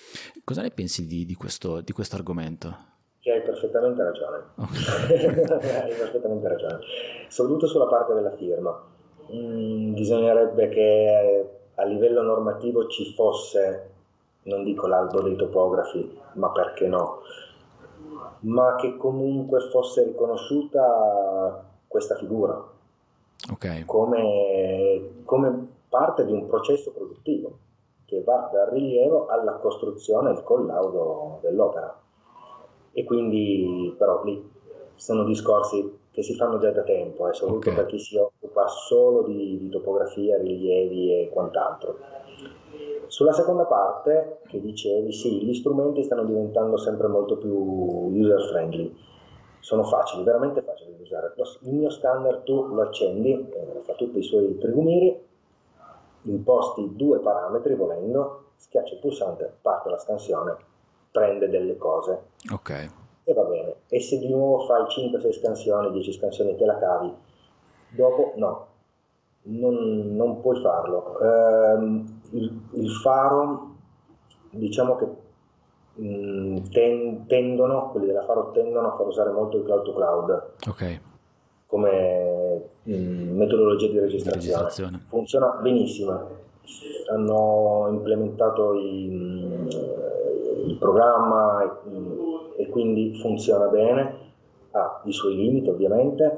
Cosa ne pensi di, di, questo, di questo argomento? Che hai perfettamente ragione. Okay. hai perfettamente ragione. Soprattutto sulla parte della firma. Mm, bisognerebbe che a livello normativo ci fosse, non dico l'albo dei topografi, ma perché no, ma che comunque fosse riconosciuta questa figura okay. come, come, parte di un processo produttivo che va dal rilievo alla costruzione e al collaudo dell'opera. E quindi però lì sono discorsi che si fanno già da tempo, eh, soprattutto okay. per chi si occupa solo di, di topografia, rilievi e quant'altro sulla seconda parte, che dicevi, sì, gli strumenti stanno diventando sempre molto più user friendly, sono facili, veramente facili da usare. Il mio scanner tu lo accendi, eh, fa tutti i suoi trigumiri, imposti due parametri volendo, schiaccia il pulsante, parte la scansione, prende delle cose. Ok. E va bene. E se di nuovo fai 5-6 scansioni, 10 scansioni te la cavi, dopo no, non, non puoi farlo. Eh, il, il, faro, diciamo che mh, mm, ten, tendono, quelli della faro tendono a far usare molto il cloud to cloud. Ok. Come mh, mm, metodologia di registrazione. registrazione. Funziona benissimo. Hanno implementato i, mm, il programma e, e quindi funziona bene, ha i suoi limiti ovviamente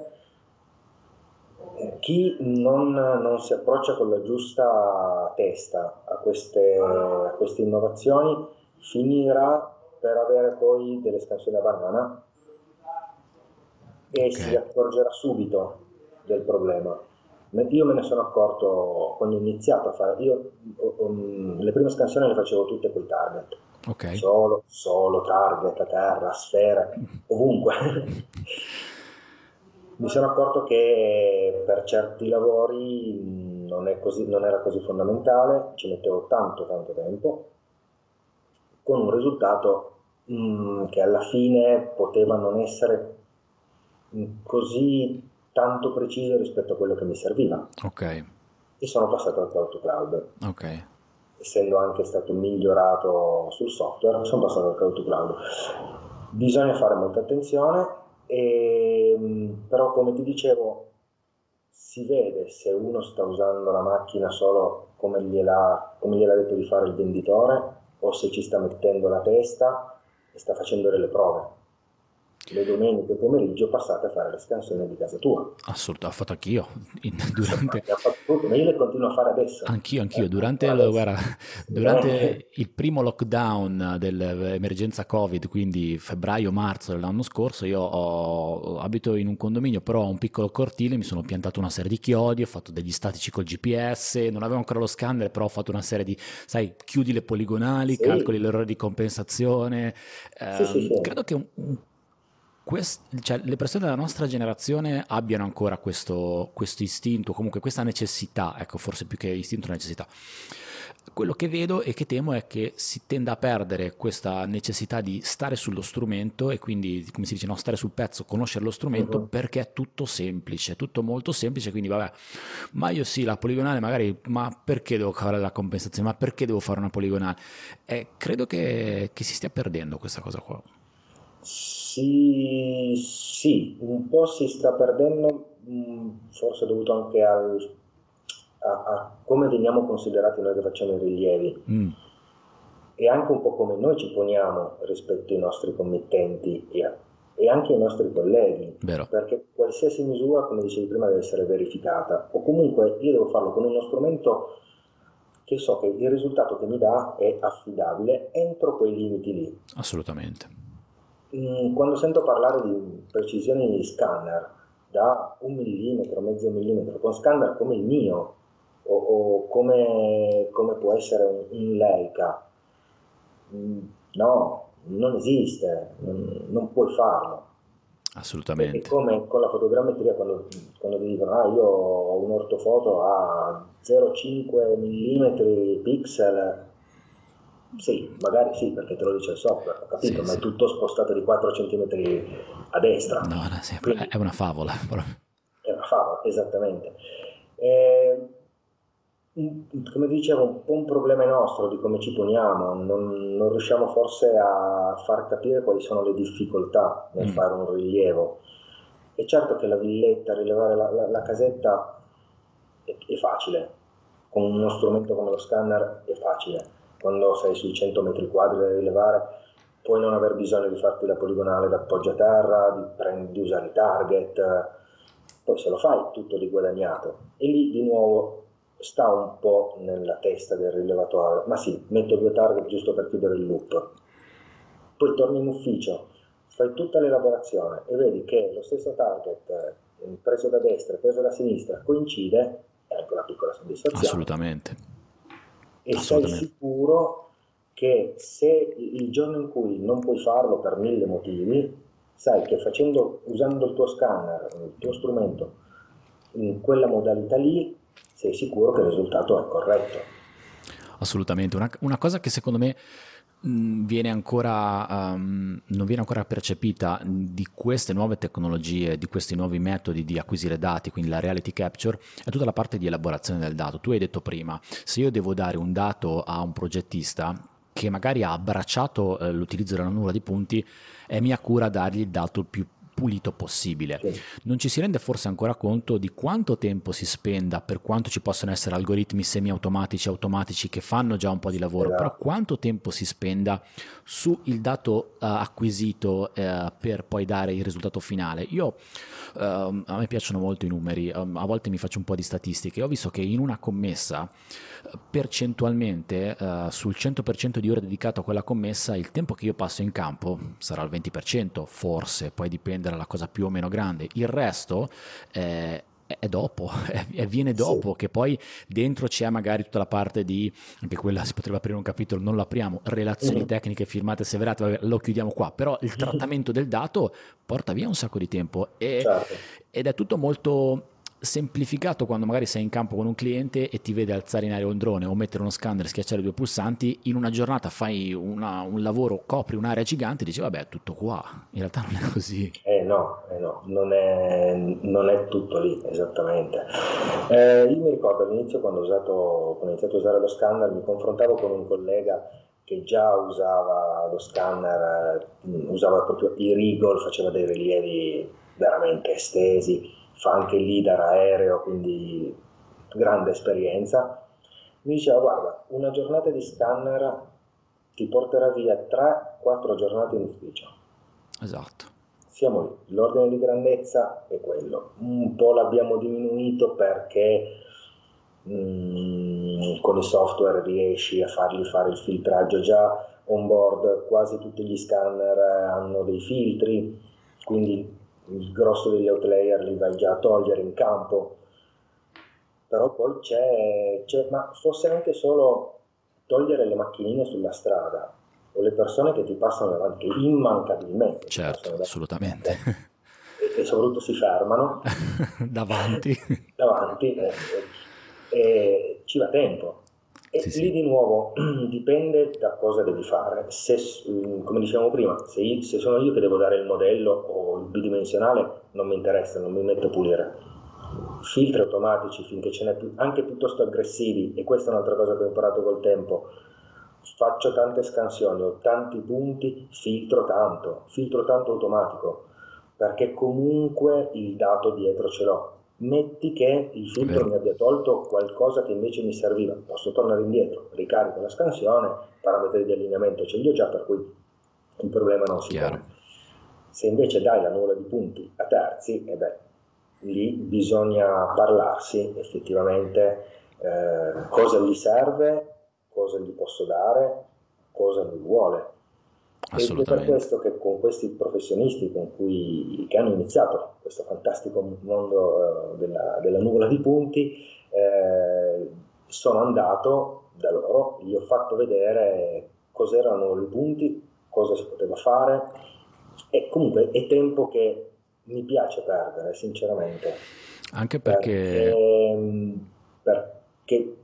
chi non, non, si approccia con la giusta testa a queste, a queste, innovazioni finirà per avere poi delle scansioni a banana e okay. si accorgerà subito del problema. Io me ne sono accorto quando ho iniziato a fare, io um, le prime scansioni le facevo tutte col target, okay. solo, solo target a terra, sfera, ovunque. mi sono accorto che per certi lavori non, così, non, era così fondamentale, ci mettevo tanto tanto tempo, con un risultato mh, che alla fine poteva non essere così tanto preciso rispetto a quello che mi serviva. Ok. E sono passato al cloud to cloud. Ok. Essendo anche stato migliorato sul software, sono passato al cloud to cloud. Bisogna fare molta attenzione e, ehm, però come ti dicevo, si vede se uno sta usando la macchina solo come gliel'ha, come gliel'ha detto di fare il venditore o se ci sta mettendo la testa e sta facendo delle prove le domeniche pomeriggio passate a fare le scansioni di casa tua. Assolutamente, ho fatto anch'io. In, durante... Fatto ma io le continuo a fare adesso. Anch'io, anch'io. Eh, durante. Guarda, durante il primo lockdown dell'emergenza Covid, quindi febbraio-marzo dell'anno scorso, io ho, abito in un condominio, però ho un piccolo cortile, mi sono piantato una serie di chiodi, ho fatto degli statici col GPS, non avevo ancora lo scanner, però ho fatto una serie di, sai, chiudi le poligonali, sì. calcoli l'errore di compensazione. Eh, sì, sì, credo che un, un quest, cioè, le persone della nostra generazione abbiano ancora questo, questo istinto, comunque questa necessità, ecco, forse più che istinto, necessità. quello che vedo e che temo è che si tenda a perdere questa necessità di stare sullo strumento e quindi, come si dice, no, stare sul pezzo, conoscere lo strumento uh-huh. perché è tutto semplice, tutto molto semplice, quindi vabbè, ma io sì, la poligonale magari, ma perché devo fare la compensazione, ma perché devo fare una poligonale? Eh, credo che, che si stia perdendo questa cosa qua. Sì, sì, un po' si sta perdendo, mm, forse dovuto anche al a, a, come veniamo considerati noi che facciamo i rilievi mm. e anche un po' come noi ci poniamo rispetto ai nostri committenti e, e anche ai nostri colleghi, Vero. perché qualsiasi misura, come dicevi prima, deve essere verificata o comunque io devo farlo con uno strumento che so che il risultato che mi dà è affidabile entro quei limiti lì. Assolutamente. Mm, quando sento parlare di precisioni di scanner da un millimetro, mezzo millimetro, con scanner come il mio, o, o come, come, può essere un, un Leica. Mm, no, non esiste, non, non puoi farlo. Assolutamente. È come con la fotogrammetria quando, quando ti dicono ah io ho un ortofoto a 0,5 mm pixel, sì, magari sì, perché te lo dice il software, ho capito, sì, ma sì. è tutto spostato di 4 cm a destra. No, no sì, Quindi, è una favola. È una favola, esattamente. Eh, come dicevo, un po' un problema nostro di come ci poniamo, non, non, riusciamo forse a far capire quali sono le difficoltà nel mm. fare un rilievo. È certo che la villetta, rilevare la, la, la casetta è, è, facile, con uno strumento come lo scanner è facile, quando sei sui 100 metri quadri da rilevare puoi non aver bisogno di farti la poligonale d'appoggio a terra, di, prend- di usare i target, poi se lo fai tutto di guadagnato e lì di nuovo sta un po' nella testa del rilevatore, ma sì, metto due target giusto per chiudere il loop. Poi torni in ufficio, fai tutta l'elaborazione e vedi che lo stesso target eh, preso da destra e preso da sinistra coincide, è anche una piccola soddisfazione. Assolutamente. E sei sicuro che se il giorno in cui non puoi farlo per mille motivi, sai che facendo, usando il tuo scanner, il tuo strumento, in quella modalità lì, sei sicuro che il risultato è corretto. Assolutamente, una, una cosa che secondo me viene ancora, um, non viene ancora percepita di queste nuove tecnologie, di questi nuovi metodi di acquisire dati, quindi la reality capture, è tutta la parte di elaborazione del dato. Tu hai detto prima, se io devo dare un dato a un progettista che magari ha abbracciato eh, l'utilizzo della nuvola di punti, è mia cura dargli il dato più pulito possibile. Non ci si rende forse ancora conto di quanto tempo si spenda, per quanto ci possono essere algoritmi semi-automatici, automatici che fanno già un po' di lavoro, esatto. però quanto tempo si spenda sul dato uh, acquisito uh, per poi dare il risultato finale. Io, uh, a me piacciono molto i numeri, um, a volte mi faccio un po' di statistiche, ho visto che in una commessa percentualmente uh, sul 100% di ore dedicato a quella commessa il tempo che io passo in campo sarà il 20%, forse, poi dipende dalla cosa più o meno grande. Il resto eh, è dopo, è, viene dopo, sì. che poi dentro c'è magari tutta la parte di, anche quella si potrebbe aprire un capitolo, non lo apriamo, relazioni mm-hmm. tecniche firmate severate, vabbè, lo chiudiamo qua, però il trattamento del dato porta via un sacco di tempo e, certo. ed è tutto molto semplificato quando magari sei in campo con un cliente e ti vede alzare in aria un drone o mettere uno scanner, schiacciare due pulsanti, in una giornata fai una, un lavoro, copri un'area gigante e dici vabbè è tutto qua, in realtà non è così. Eh no, eh no non, è, non, è, tutto lì esattamente. Eh, io mi ricordo all'inizio quando ho, usato, quando ho iniziato a usare lo scanner mi confrontavo con un collega che già usava lo scanner, eh, usava proprio i rigol, faceva dei rilievi veramente estesi fa anche leader aereo, quindi grande esperienza, mi diceva guarda, una giornata di scanner ti porterà via 3-4 giornate in ufficio. Esatto. Siamo lì, l'ordine di grandezza è quello. Un po' l'abbiamo diminuito perché mh, mm, con il software riesci a fargli fare il filtraggio già on board, quasi tutti gli scanner hanno dei filtri, quindi il grosso degli outlayer li vai già a togliere in campo, però poi c'è, c'è, ma fosse anche solo togliere le macchinine sulla strada o le persone che ti passano davanti, che immancabilmente. Certo, assolutamente. E, e, soprattutto si fermano. davanti. davanti, e, e, ci va tempo. E sì, lì sì. di nuovo dipende da cosa devi fare. Se, mm, come dicevamo prima, se, io, se, sono io che devo dare il modello o il bidimensionale, non mi interessa, non mi metto a pulire. Filtri automatici finché ce n'è più, anche piuttosto aggressivi, e questa è un'altra cosa che ho imparato col tempo. Faccio tante scansioni, ho tanti punti, filtro tanto, filtro tanto automatico, perché comunque il dato dietro ce l'ho metti che il filtro mi abbia tolto qualcosa che invece mi serviva, posso tornare indietro, ricarico la scansione, parametri di allineamento ce li ho già, per cui il problema non si Chiaro. pone. Se invece dai la nuvola di punti a terzi, e eh beh, lì bisogna parlarsi effettivamente eh, cosa gli serve, cosa gli posso dare, cosa mi vuole ed è per questo che con questi professionisti con cui, che hanno iniziato questo fantastico mondo eh, della, della, nuvola di punti, eh, sono andato da loro, gli ho fatto vedere cos'erano i punti, cosa si poteva fare e comunque è tempo che mi piace perdere, sinceramente. Anche perché... Perché, perché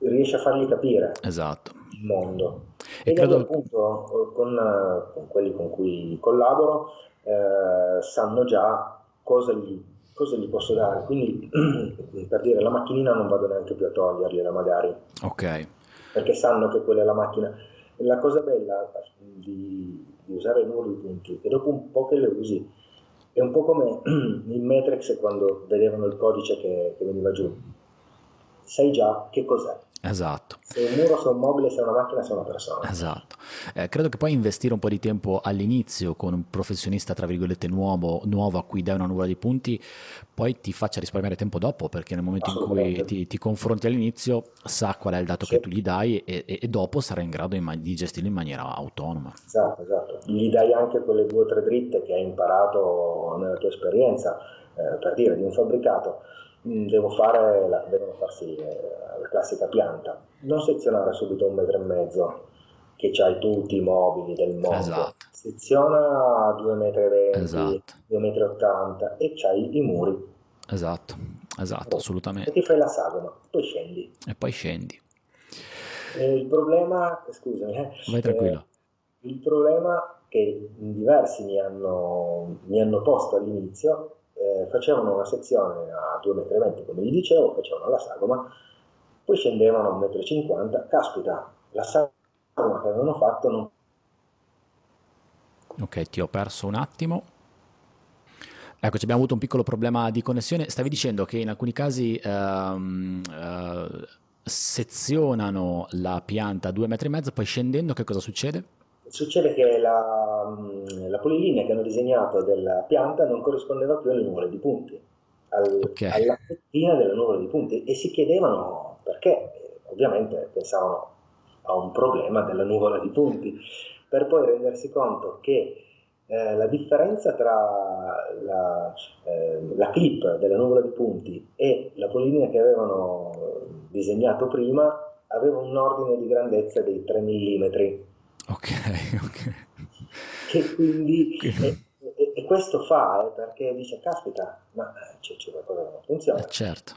riesce a fargli capire esatto. il mondo. E, e credo... appunto con, con, quelli con cui collaboro eh, sanno già cosa gli, cosa gli, posso dare. Quindi per dire la macchinina non vado neanche più a togliergliela magari. Ok. Perché sanno che quella è la macchina. La cosa bella di, di usare i numeri di punti è che dopo un po' che le usi è un po' come in Matrix quando vedevano il codice che, che veniva giù. Sai già che cos'è Esatto. Se un muro, se un mobile, se una macchina, se una persona. Esatto. Eh, credo che poi investire un po' di tempo all'inizio con un professionista, tra virgolette, nuovo, nuovo a cui dai una nuvola di punti, poi ti faccia risparmiare tempo dopo, perché nel momento in cui ti, ti, confronti all'inizio sa qual è il dato sì. che tu gli dai e, e, e dopo sarà in grado in, di gestirlo in maniera autonoma. Esatto, esatto. Gli dai anche quelle due o tre dritte che hai imparato nella tua esperienza, eh, per dire, di un fabbricato devo fare la, devono farsi eh, la classica pianta, non sezionare subito un metro e mezzo che c'hai tutti i mobili del mondo, esatto. seziona 2,20 metri, esatto. 2,80 metri e c'hai i muri. Esatto, esatto, oh. assolutamente. E ti fai la sagoma, poi scendi. E poi scendi. E il problema, scusami, eh, vai tranquillo. Eh, il problema che diversi mi hanno, mi hanno posto all'inizio eh, facevano una sezione a 2,20 m, come vi dicevo, facevano la sagoma, poi scendevano a 1,50 m, caspita, la sagoma che avevano fatto non... Ok, ti ho perso un attimo. Ecco, abbiamo avuto un piccolo problema di connessione. Stavi dicendo che in alcuni casi um, uh, sezionano la pianta a 2,5 m, poi scendendo che cosa succede? Succede che la, mm, la, polilinea che hanno disegnato della pianta non corrispondeva più alle nuvole di punti, al, okay. alla fettina delle nuvole di punti e si chiedevano perché, ovviamente pensavano a un problema della nuvola di punti, per poi rendersi conto che eh, la differenza tra la, eh, la, clip della nuvola di punti e la polilinea che avevano disegnato prima aveva un ordine di grandezza dei 3 mm Ok, ok. Che quindi... E, e, e questo fa eh, perché dice, caspita, ma c'è, c'è qualcosa che non funziona. Eh, certo.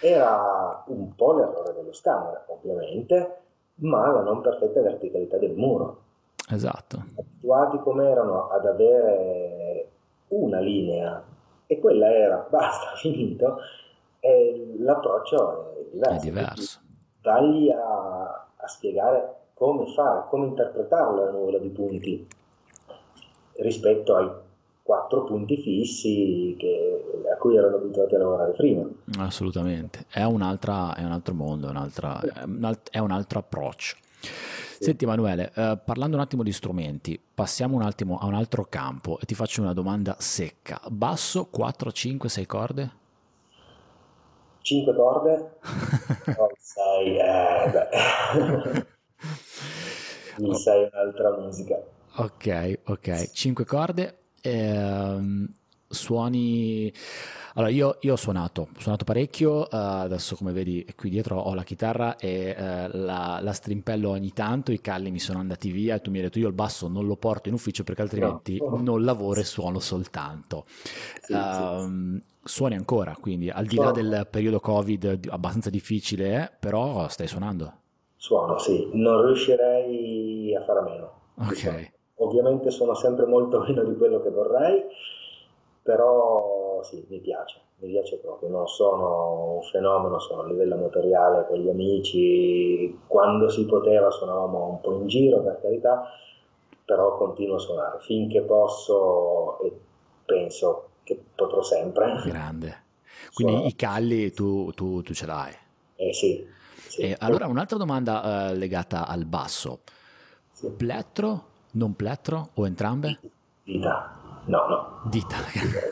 Era un po' l'errore dello scanner, ovviamente, ma la non perfetta verticalità del muro. Esatto. Abituati come erano ad avere una linea e quella era, basta, finito, l'approccio è diverso. È diverso. Tagli a, a spiegare come fare, come interpretarla la nuvola di punti rispetto ai quattro punti fissi che, a cui erano abituati a lavorare prima. Assolutamente, è, un'altra, è un altro mondo, è, un'altra, è un altro approccio. Senti Emanuele, eh, parlando un attimo di strumenti, passiamo un attimo a un altro campo e ti faccio una domanda secca. Basso, 4, 5, 6 corde? 5 corde? 6, eh, beh. Mi oh. sai un'altra musica. Ok, ok. Cinque corde. Ehm, suoni Allora, io, io ho suonato, ho suonato parecchio, eh, adesso come vedi qui dietro ho la chitarra e eh, la, la strimpello ogni tanto, i calli mi sono andati via e tu mi hai detto io il basso non lo porto in ufficio perché altrimenti No. non lavoro e suono soltanto. Sì, sì, sì. Ehm, suoni ancora, quindi al di là del periodo Covid abbastanza difficile, eh, però stai suonando. Suono, sì. Non riuscirei a fare a meno di suono. Ok, Ovviamente sono sempre molto meno di quello che vorrei, però sì, mi piace, mi piace proprio. Non sono un fenomeno, sono a livello amatoriale con gli amici. Quando si poteva suonavamo un po' in giro, per carità, però continuo a suonare finché posso e penso che potrò sempre. grande. Quindi i Suono. calli tu, tu- tu ce l'hai. Eh sì, sì, E allora un'altra domanda eh, legata al basso. sì. Plettro, non plettro o entrambe? Dita. No, no. Dita.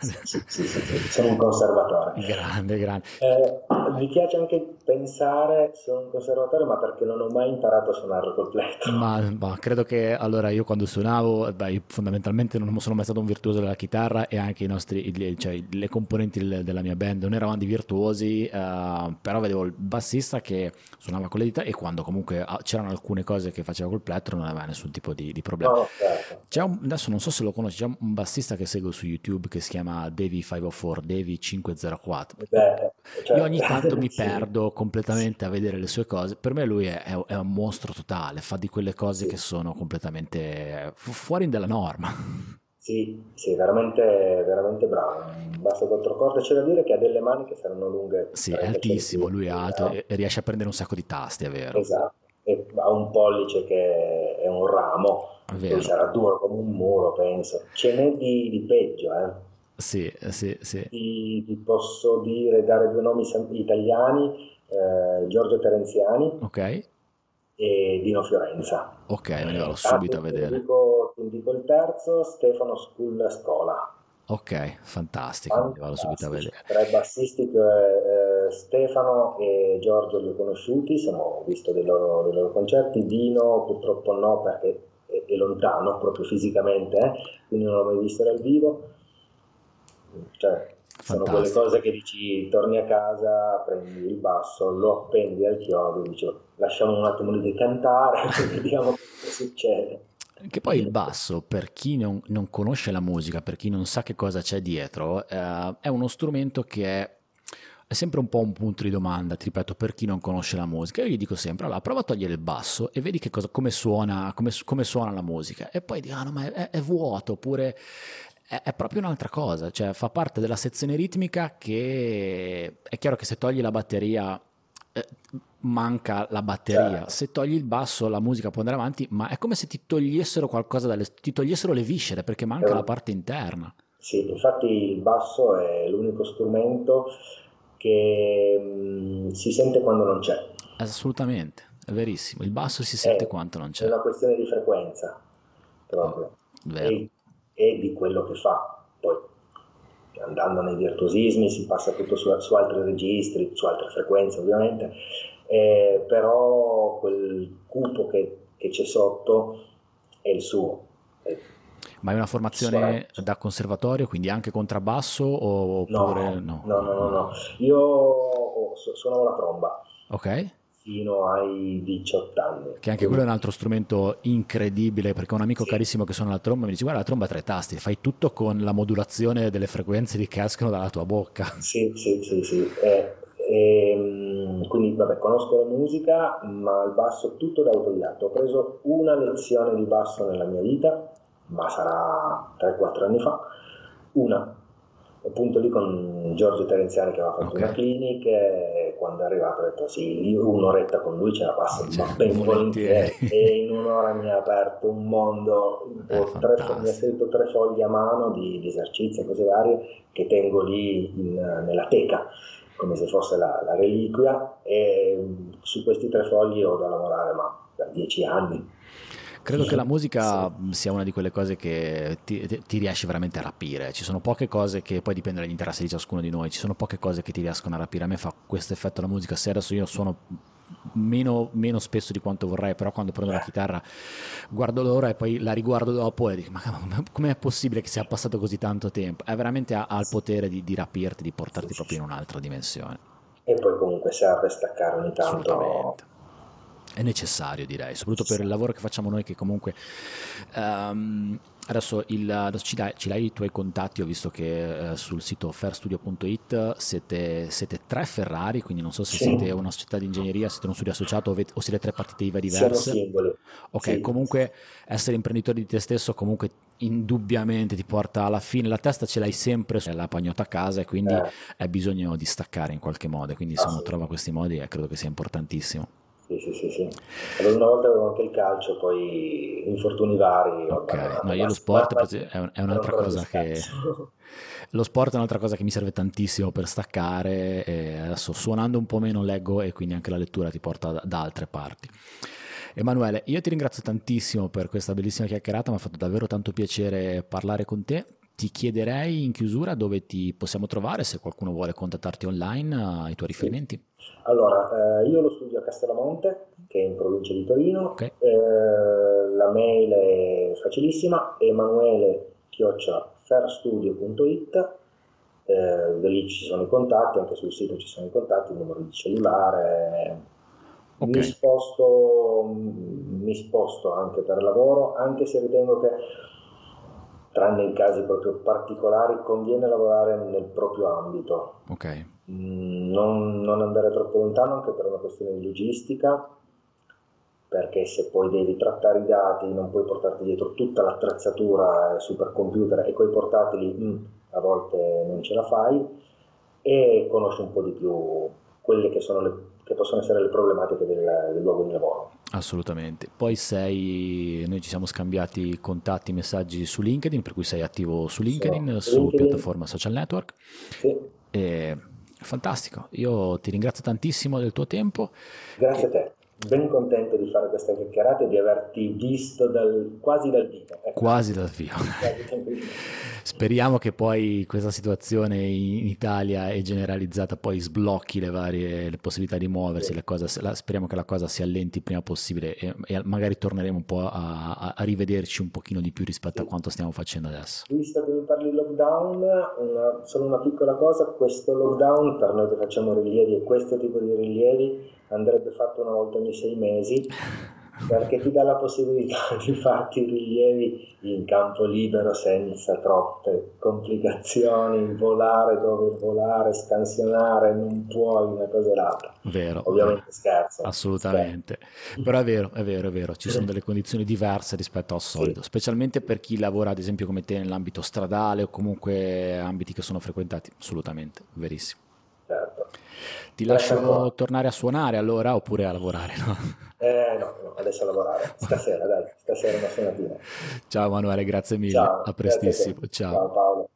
Sì, sì, sì, Sono un conservatore. Grande, grande. Eh, mi piace anche pensare, sono un conservatore, ma perché non ho mai imparato a suonare col plettro. Ma, ma credo che allora io quando suonavo, eh, beh, fondamentalmente non sono mai stato un virtuoso della chitarra e anche i nostri, i- cioè le componenti del- della mia band non eravamo dei virtuosi, eh, però vedevo il bassista che suonava con le dita e quando comunque ah, c'erano alcune cose che faceva col plettro non aveva nessun tipo di, di problema. No, certo. C'è un, adesso non so se lo conosci, c'è un bassista che seguo su YouTube che si chiama Davy504, Davy504. Beh, cioè, Io ogni tanto mi sì, perdo completamente a vedere le sue cose. Per me lui è, è- un mostro totale, fa di quelle cose che sì, sono completamente fu- fuori dalla norma. sì, sì, veramente, veramente bravo. Basta quattro corde. C'è da dire che ha delle mani che saranno lunghe Sì, è 30 altissimo, lui è alto no? e e riesce a prendere un sacco di tasti, è vero. Esatto. E ha un pollice che è un ramo, vero. sarà duro come un muro, penso. Ce n'è di, di peggio, eh. Sì, sì, sì. Ti, ti posso dire, dare due nomi italiani, eh, Giorgio Terenziani Ok, e Dino Fiorenza. ok, me ne vado Ah, subito a ti, ti vedere. dico, ti dico il terzo, Stefano Sculla Scola. Ok, fantastico, me ne vado subito a vedere. Tra i bassisti che eh, Stefano e Giorgio li ho conosciuti, sono, ho visto dei loro, dei loro concerti, Dino purtroppo no perché è, è lontano proprio fisicamente, eh, quindi non l'ho mai visto dal vivo. Cioè, sono quelle cose che dici, torni a casa, prendi il basso, lo appendi al chiodo, dici, lasciamo un attimo di cantare, vediamo cosa succede. Che poi il basso, per chi non, non conosce la musica, per chi non sa che cosa c'è dietro, eh, è uno strumento che è, è sempre un po' un punto di domanda, ti ripeto, per chi non conosce la musica. Io gli dico sempre, allora prova a togliere il basso e vedi che cosa, come, suona, come, come suona la musica. E poi dici, ah no, ma è, è vuoto, oppure è, è proprio un'altra cosa, cioè fa parte della sezione ritmica che è chiaro che se togli la batteria eh, manca la batteria, Certo. se togli il basso la musica può andare avanti, ma è come se ti togliessero qualcosa dalle, ti togliessero le viscere perché manca la un- parte interna. Sì, infatti il basso è l'unico strumento che mm, si sente quando non c'è. Assolutamente, è verissimo, il basso si sente È, quanto non è c'è, una questione di frequenza proprio vero. e, e di quello che fa. Poi andando nei virtuosismi si passa tutto su, su altri registri, su altre frequenze ovviamente, eh, però quel cupo che, che c'è sotto è il suo. E Ma è una formazione da conservatorio, quindi anche contrabbasso oppure No, no? no, no, no, no. Io suonavo la tromba Ok? fino ai 18 anni. Che anche quello è un altro strumento incredibile perché un amico sì, carissimo che suona la tromba mi dice guarda la tromba ha tre tasti, fai tutto con la modulazione delle frequenze che escono dalla tua bocca. sì, sì, sì, sì. Eh, ehm, quindi, vabbè, conosco la musica, ma il basso tutto da autodidatta. Ho preso una lezione di basso nella mia vita, ma sarà 3-4 anni fa. Una. Appunto lì con Giorgio Terenziani che aveva fatto una Ok, clinic e quando è arrivato ho detto sì, io un'oretta con lui ce la passo, cioè, ma ben volentieri. E in un'ora mi ha aperto un mondo, ho tre mi ha scritto tre fogli a mano di, di esercizi e cose varie che tengo lì in- nella teca, come se fosse la, la reliquia e su questi tre fogli ho da lavorare ma da dieci anni. Credo che la Sì, musica mh, sia una di quelle cose che ti, ti- riesce veramente a rapire. Ci sono poche cose che poi dipende dagli interessi di ciascuno di noi. Ci sono poche cose che ti riescono a rapire. A me fa questo effetto la musica. Se adesso io suono meno, meno, spesso di quanto vorrei, però quando prendo la chitarra guardo l'ora e poi la riguardo dopo e dico ma com'è possibile che sia passato così tanto tempo? È veramente ha, ha il potere di, di rapirti, di portarti proprio in un'altra dimensione. E poi comunque serve staccare ogni tanto. È necessario direi, soprattutto per il lavoro che facciamo noi che comunque um, adesso, il, adesso ci, dai, ci, dai, i tuoi contatti, ho visto che uh, sul sito fairstudio.it siete, siete, tre Ferrari, quindi non so se sì. siete una società di ingegneria, siete uno studio associato o, vet- o siete tre partite IVA diverse. Siamo singoli. Ok, sì. comunque essere imprenditore di te stesso comunque indubbiamente ti porta alla fine, la testa ce l'hai sempre la pagnotta a casa e quindi eh. hai bisogno di staccare in qualche modo, quindi se ah, uno sì. trova questi modi eh, credo che sia importantissimo. Sì, sì, sì, sì. Allora, una volta avevo anche il calcio, poi infortuni vari. Ok, vabbè, no, io lo sport è, è un'altra cosa che... Lo sport è un'altra cosa che mi serve tantissimo per staccare, adesso suonando un po' meno leggo e quindi anche la lettura ti porta da, da altre parti. Emanuele, io ti ringrazio tantissimo per questa bellissima chiacchierata, mi ha fatto davvero tanto piacere parlare con te. Ti chiederei in chiusura dove ti possiamo trovare, se qualcuno vuole contattarti online, i tuoi riferimenti. Allora, eh, io lo studio a Castellamonte, che è in provincia di Torino. Okay. Eh, la mail è facilissima, emanuele-ferstudio.it. Eh, lì ci sono i contatti, anche sul sito ci sono i contatti, il numero di cellulare. Okay. Mi, sposto, mi sposto anche per lavoro, anche se ritengo che tranne in casi proprio particolari, conviene lavorare nel proprio ambito. Ok. Mm, non, non, andare troppo lontano anche per una questione di logistica, perché se poi devi trattare i dati non puoi portarti dietro tutta l'attrezzatura supercomputer e coi portatili mm, a volte non ce la fai e conosci un po' di più quelle che sono le che possono essere le problematiche del, del, luogo di lavoro. Assolutamente. Poi sei, noi ci siamo scambiati contatti, messaggi su LinkedIn, per cui sei attivo su LinkedIn, sì, su LinkedIn. piattaforma social network. Sì. E, fantastico, io ti ringrazio tantissimo del tuo tempo. Grazie e... a te ben contento di fare questa chiacchierata e di averti visto dal, quasi dal vivo. Ecco. Quasi dal vivo. Speriamo che poi questa situazione in Italia è generalizzata, poi sblocchi le varie le possibilità di muoversi, sì. cose, la, speriamo che la cosa si allenti il prima possibile e, e magari torneremo un po' a, a, rivederci un pochino di più rispetto sì. a quanto stiamo facendo adesso. Visto che mi parli di lockdown, una, solo una piccola cosa, questo lockdown per noi che facciamo rilievi e questo tipo di rilievi andrebbe fatto una volta ogni sei mesi perché ti dà la possibilità di farti rilievi in campo libero senza troppe complicazioni, volare dove volare, scansionare, non puoi una cosa e l'altra. Vero. Ovviamente scherzo. Assolutamente. Scherzo. Però è vero, è vero, è vero, ci sono delle condizioni diverse rispetto al solito, sì. specialmente per chi lavora ad esempio come te nell'ambito stradale o comunque ambiti che sono frequentati, assolutamente, verissimo. Ti lascio tornare a suonare allora oppure a lavorare? No? Eh, no, no, adesso a lavorare. Stasera, dai, stasera una suonatina. Ciao Manuele, grazie mille. Ciao, a prestissimo. Ciao. Ciao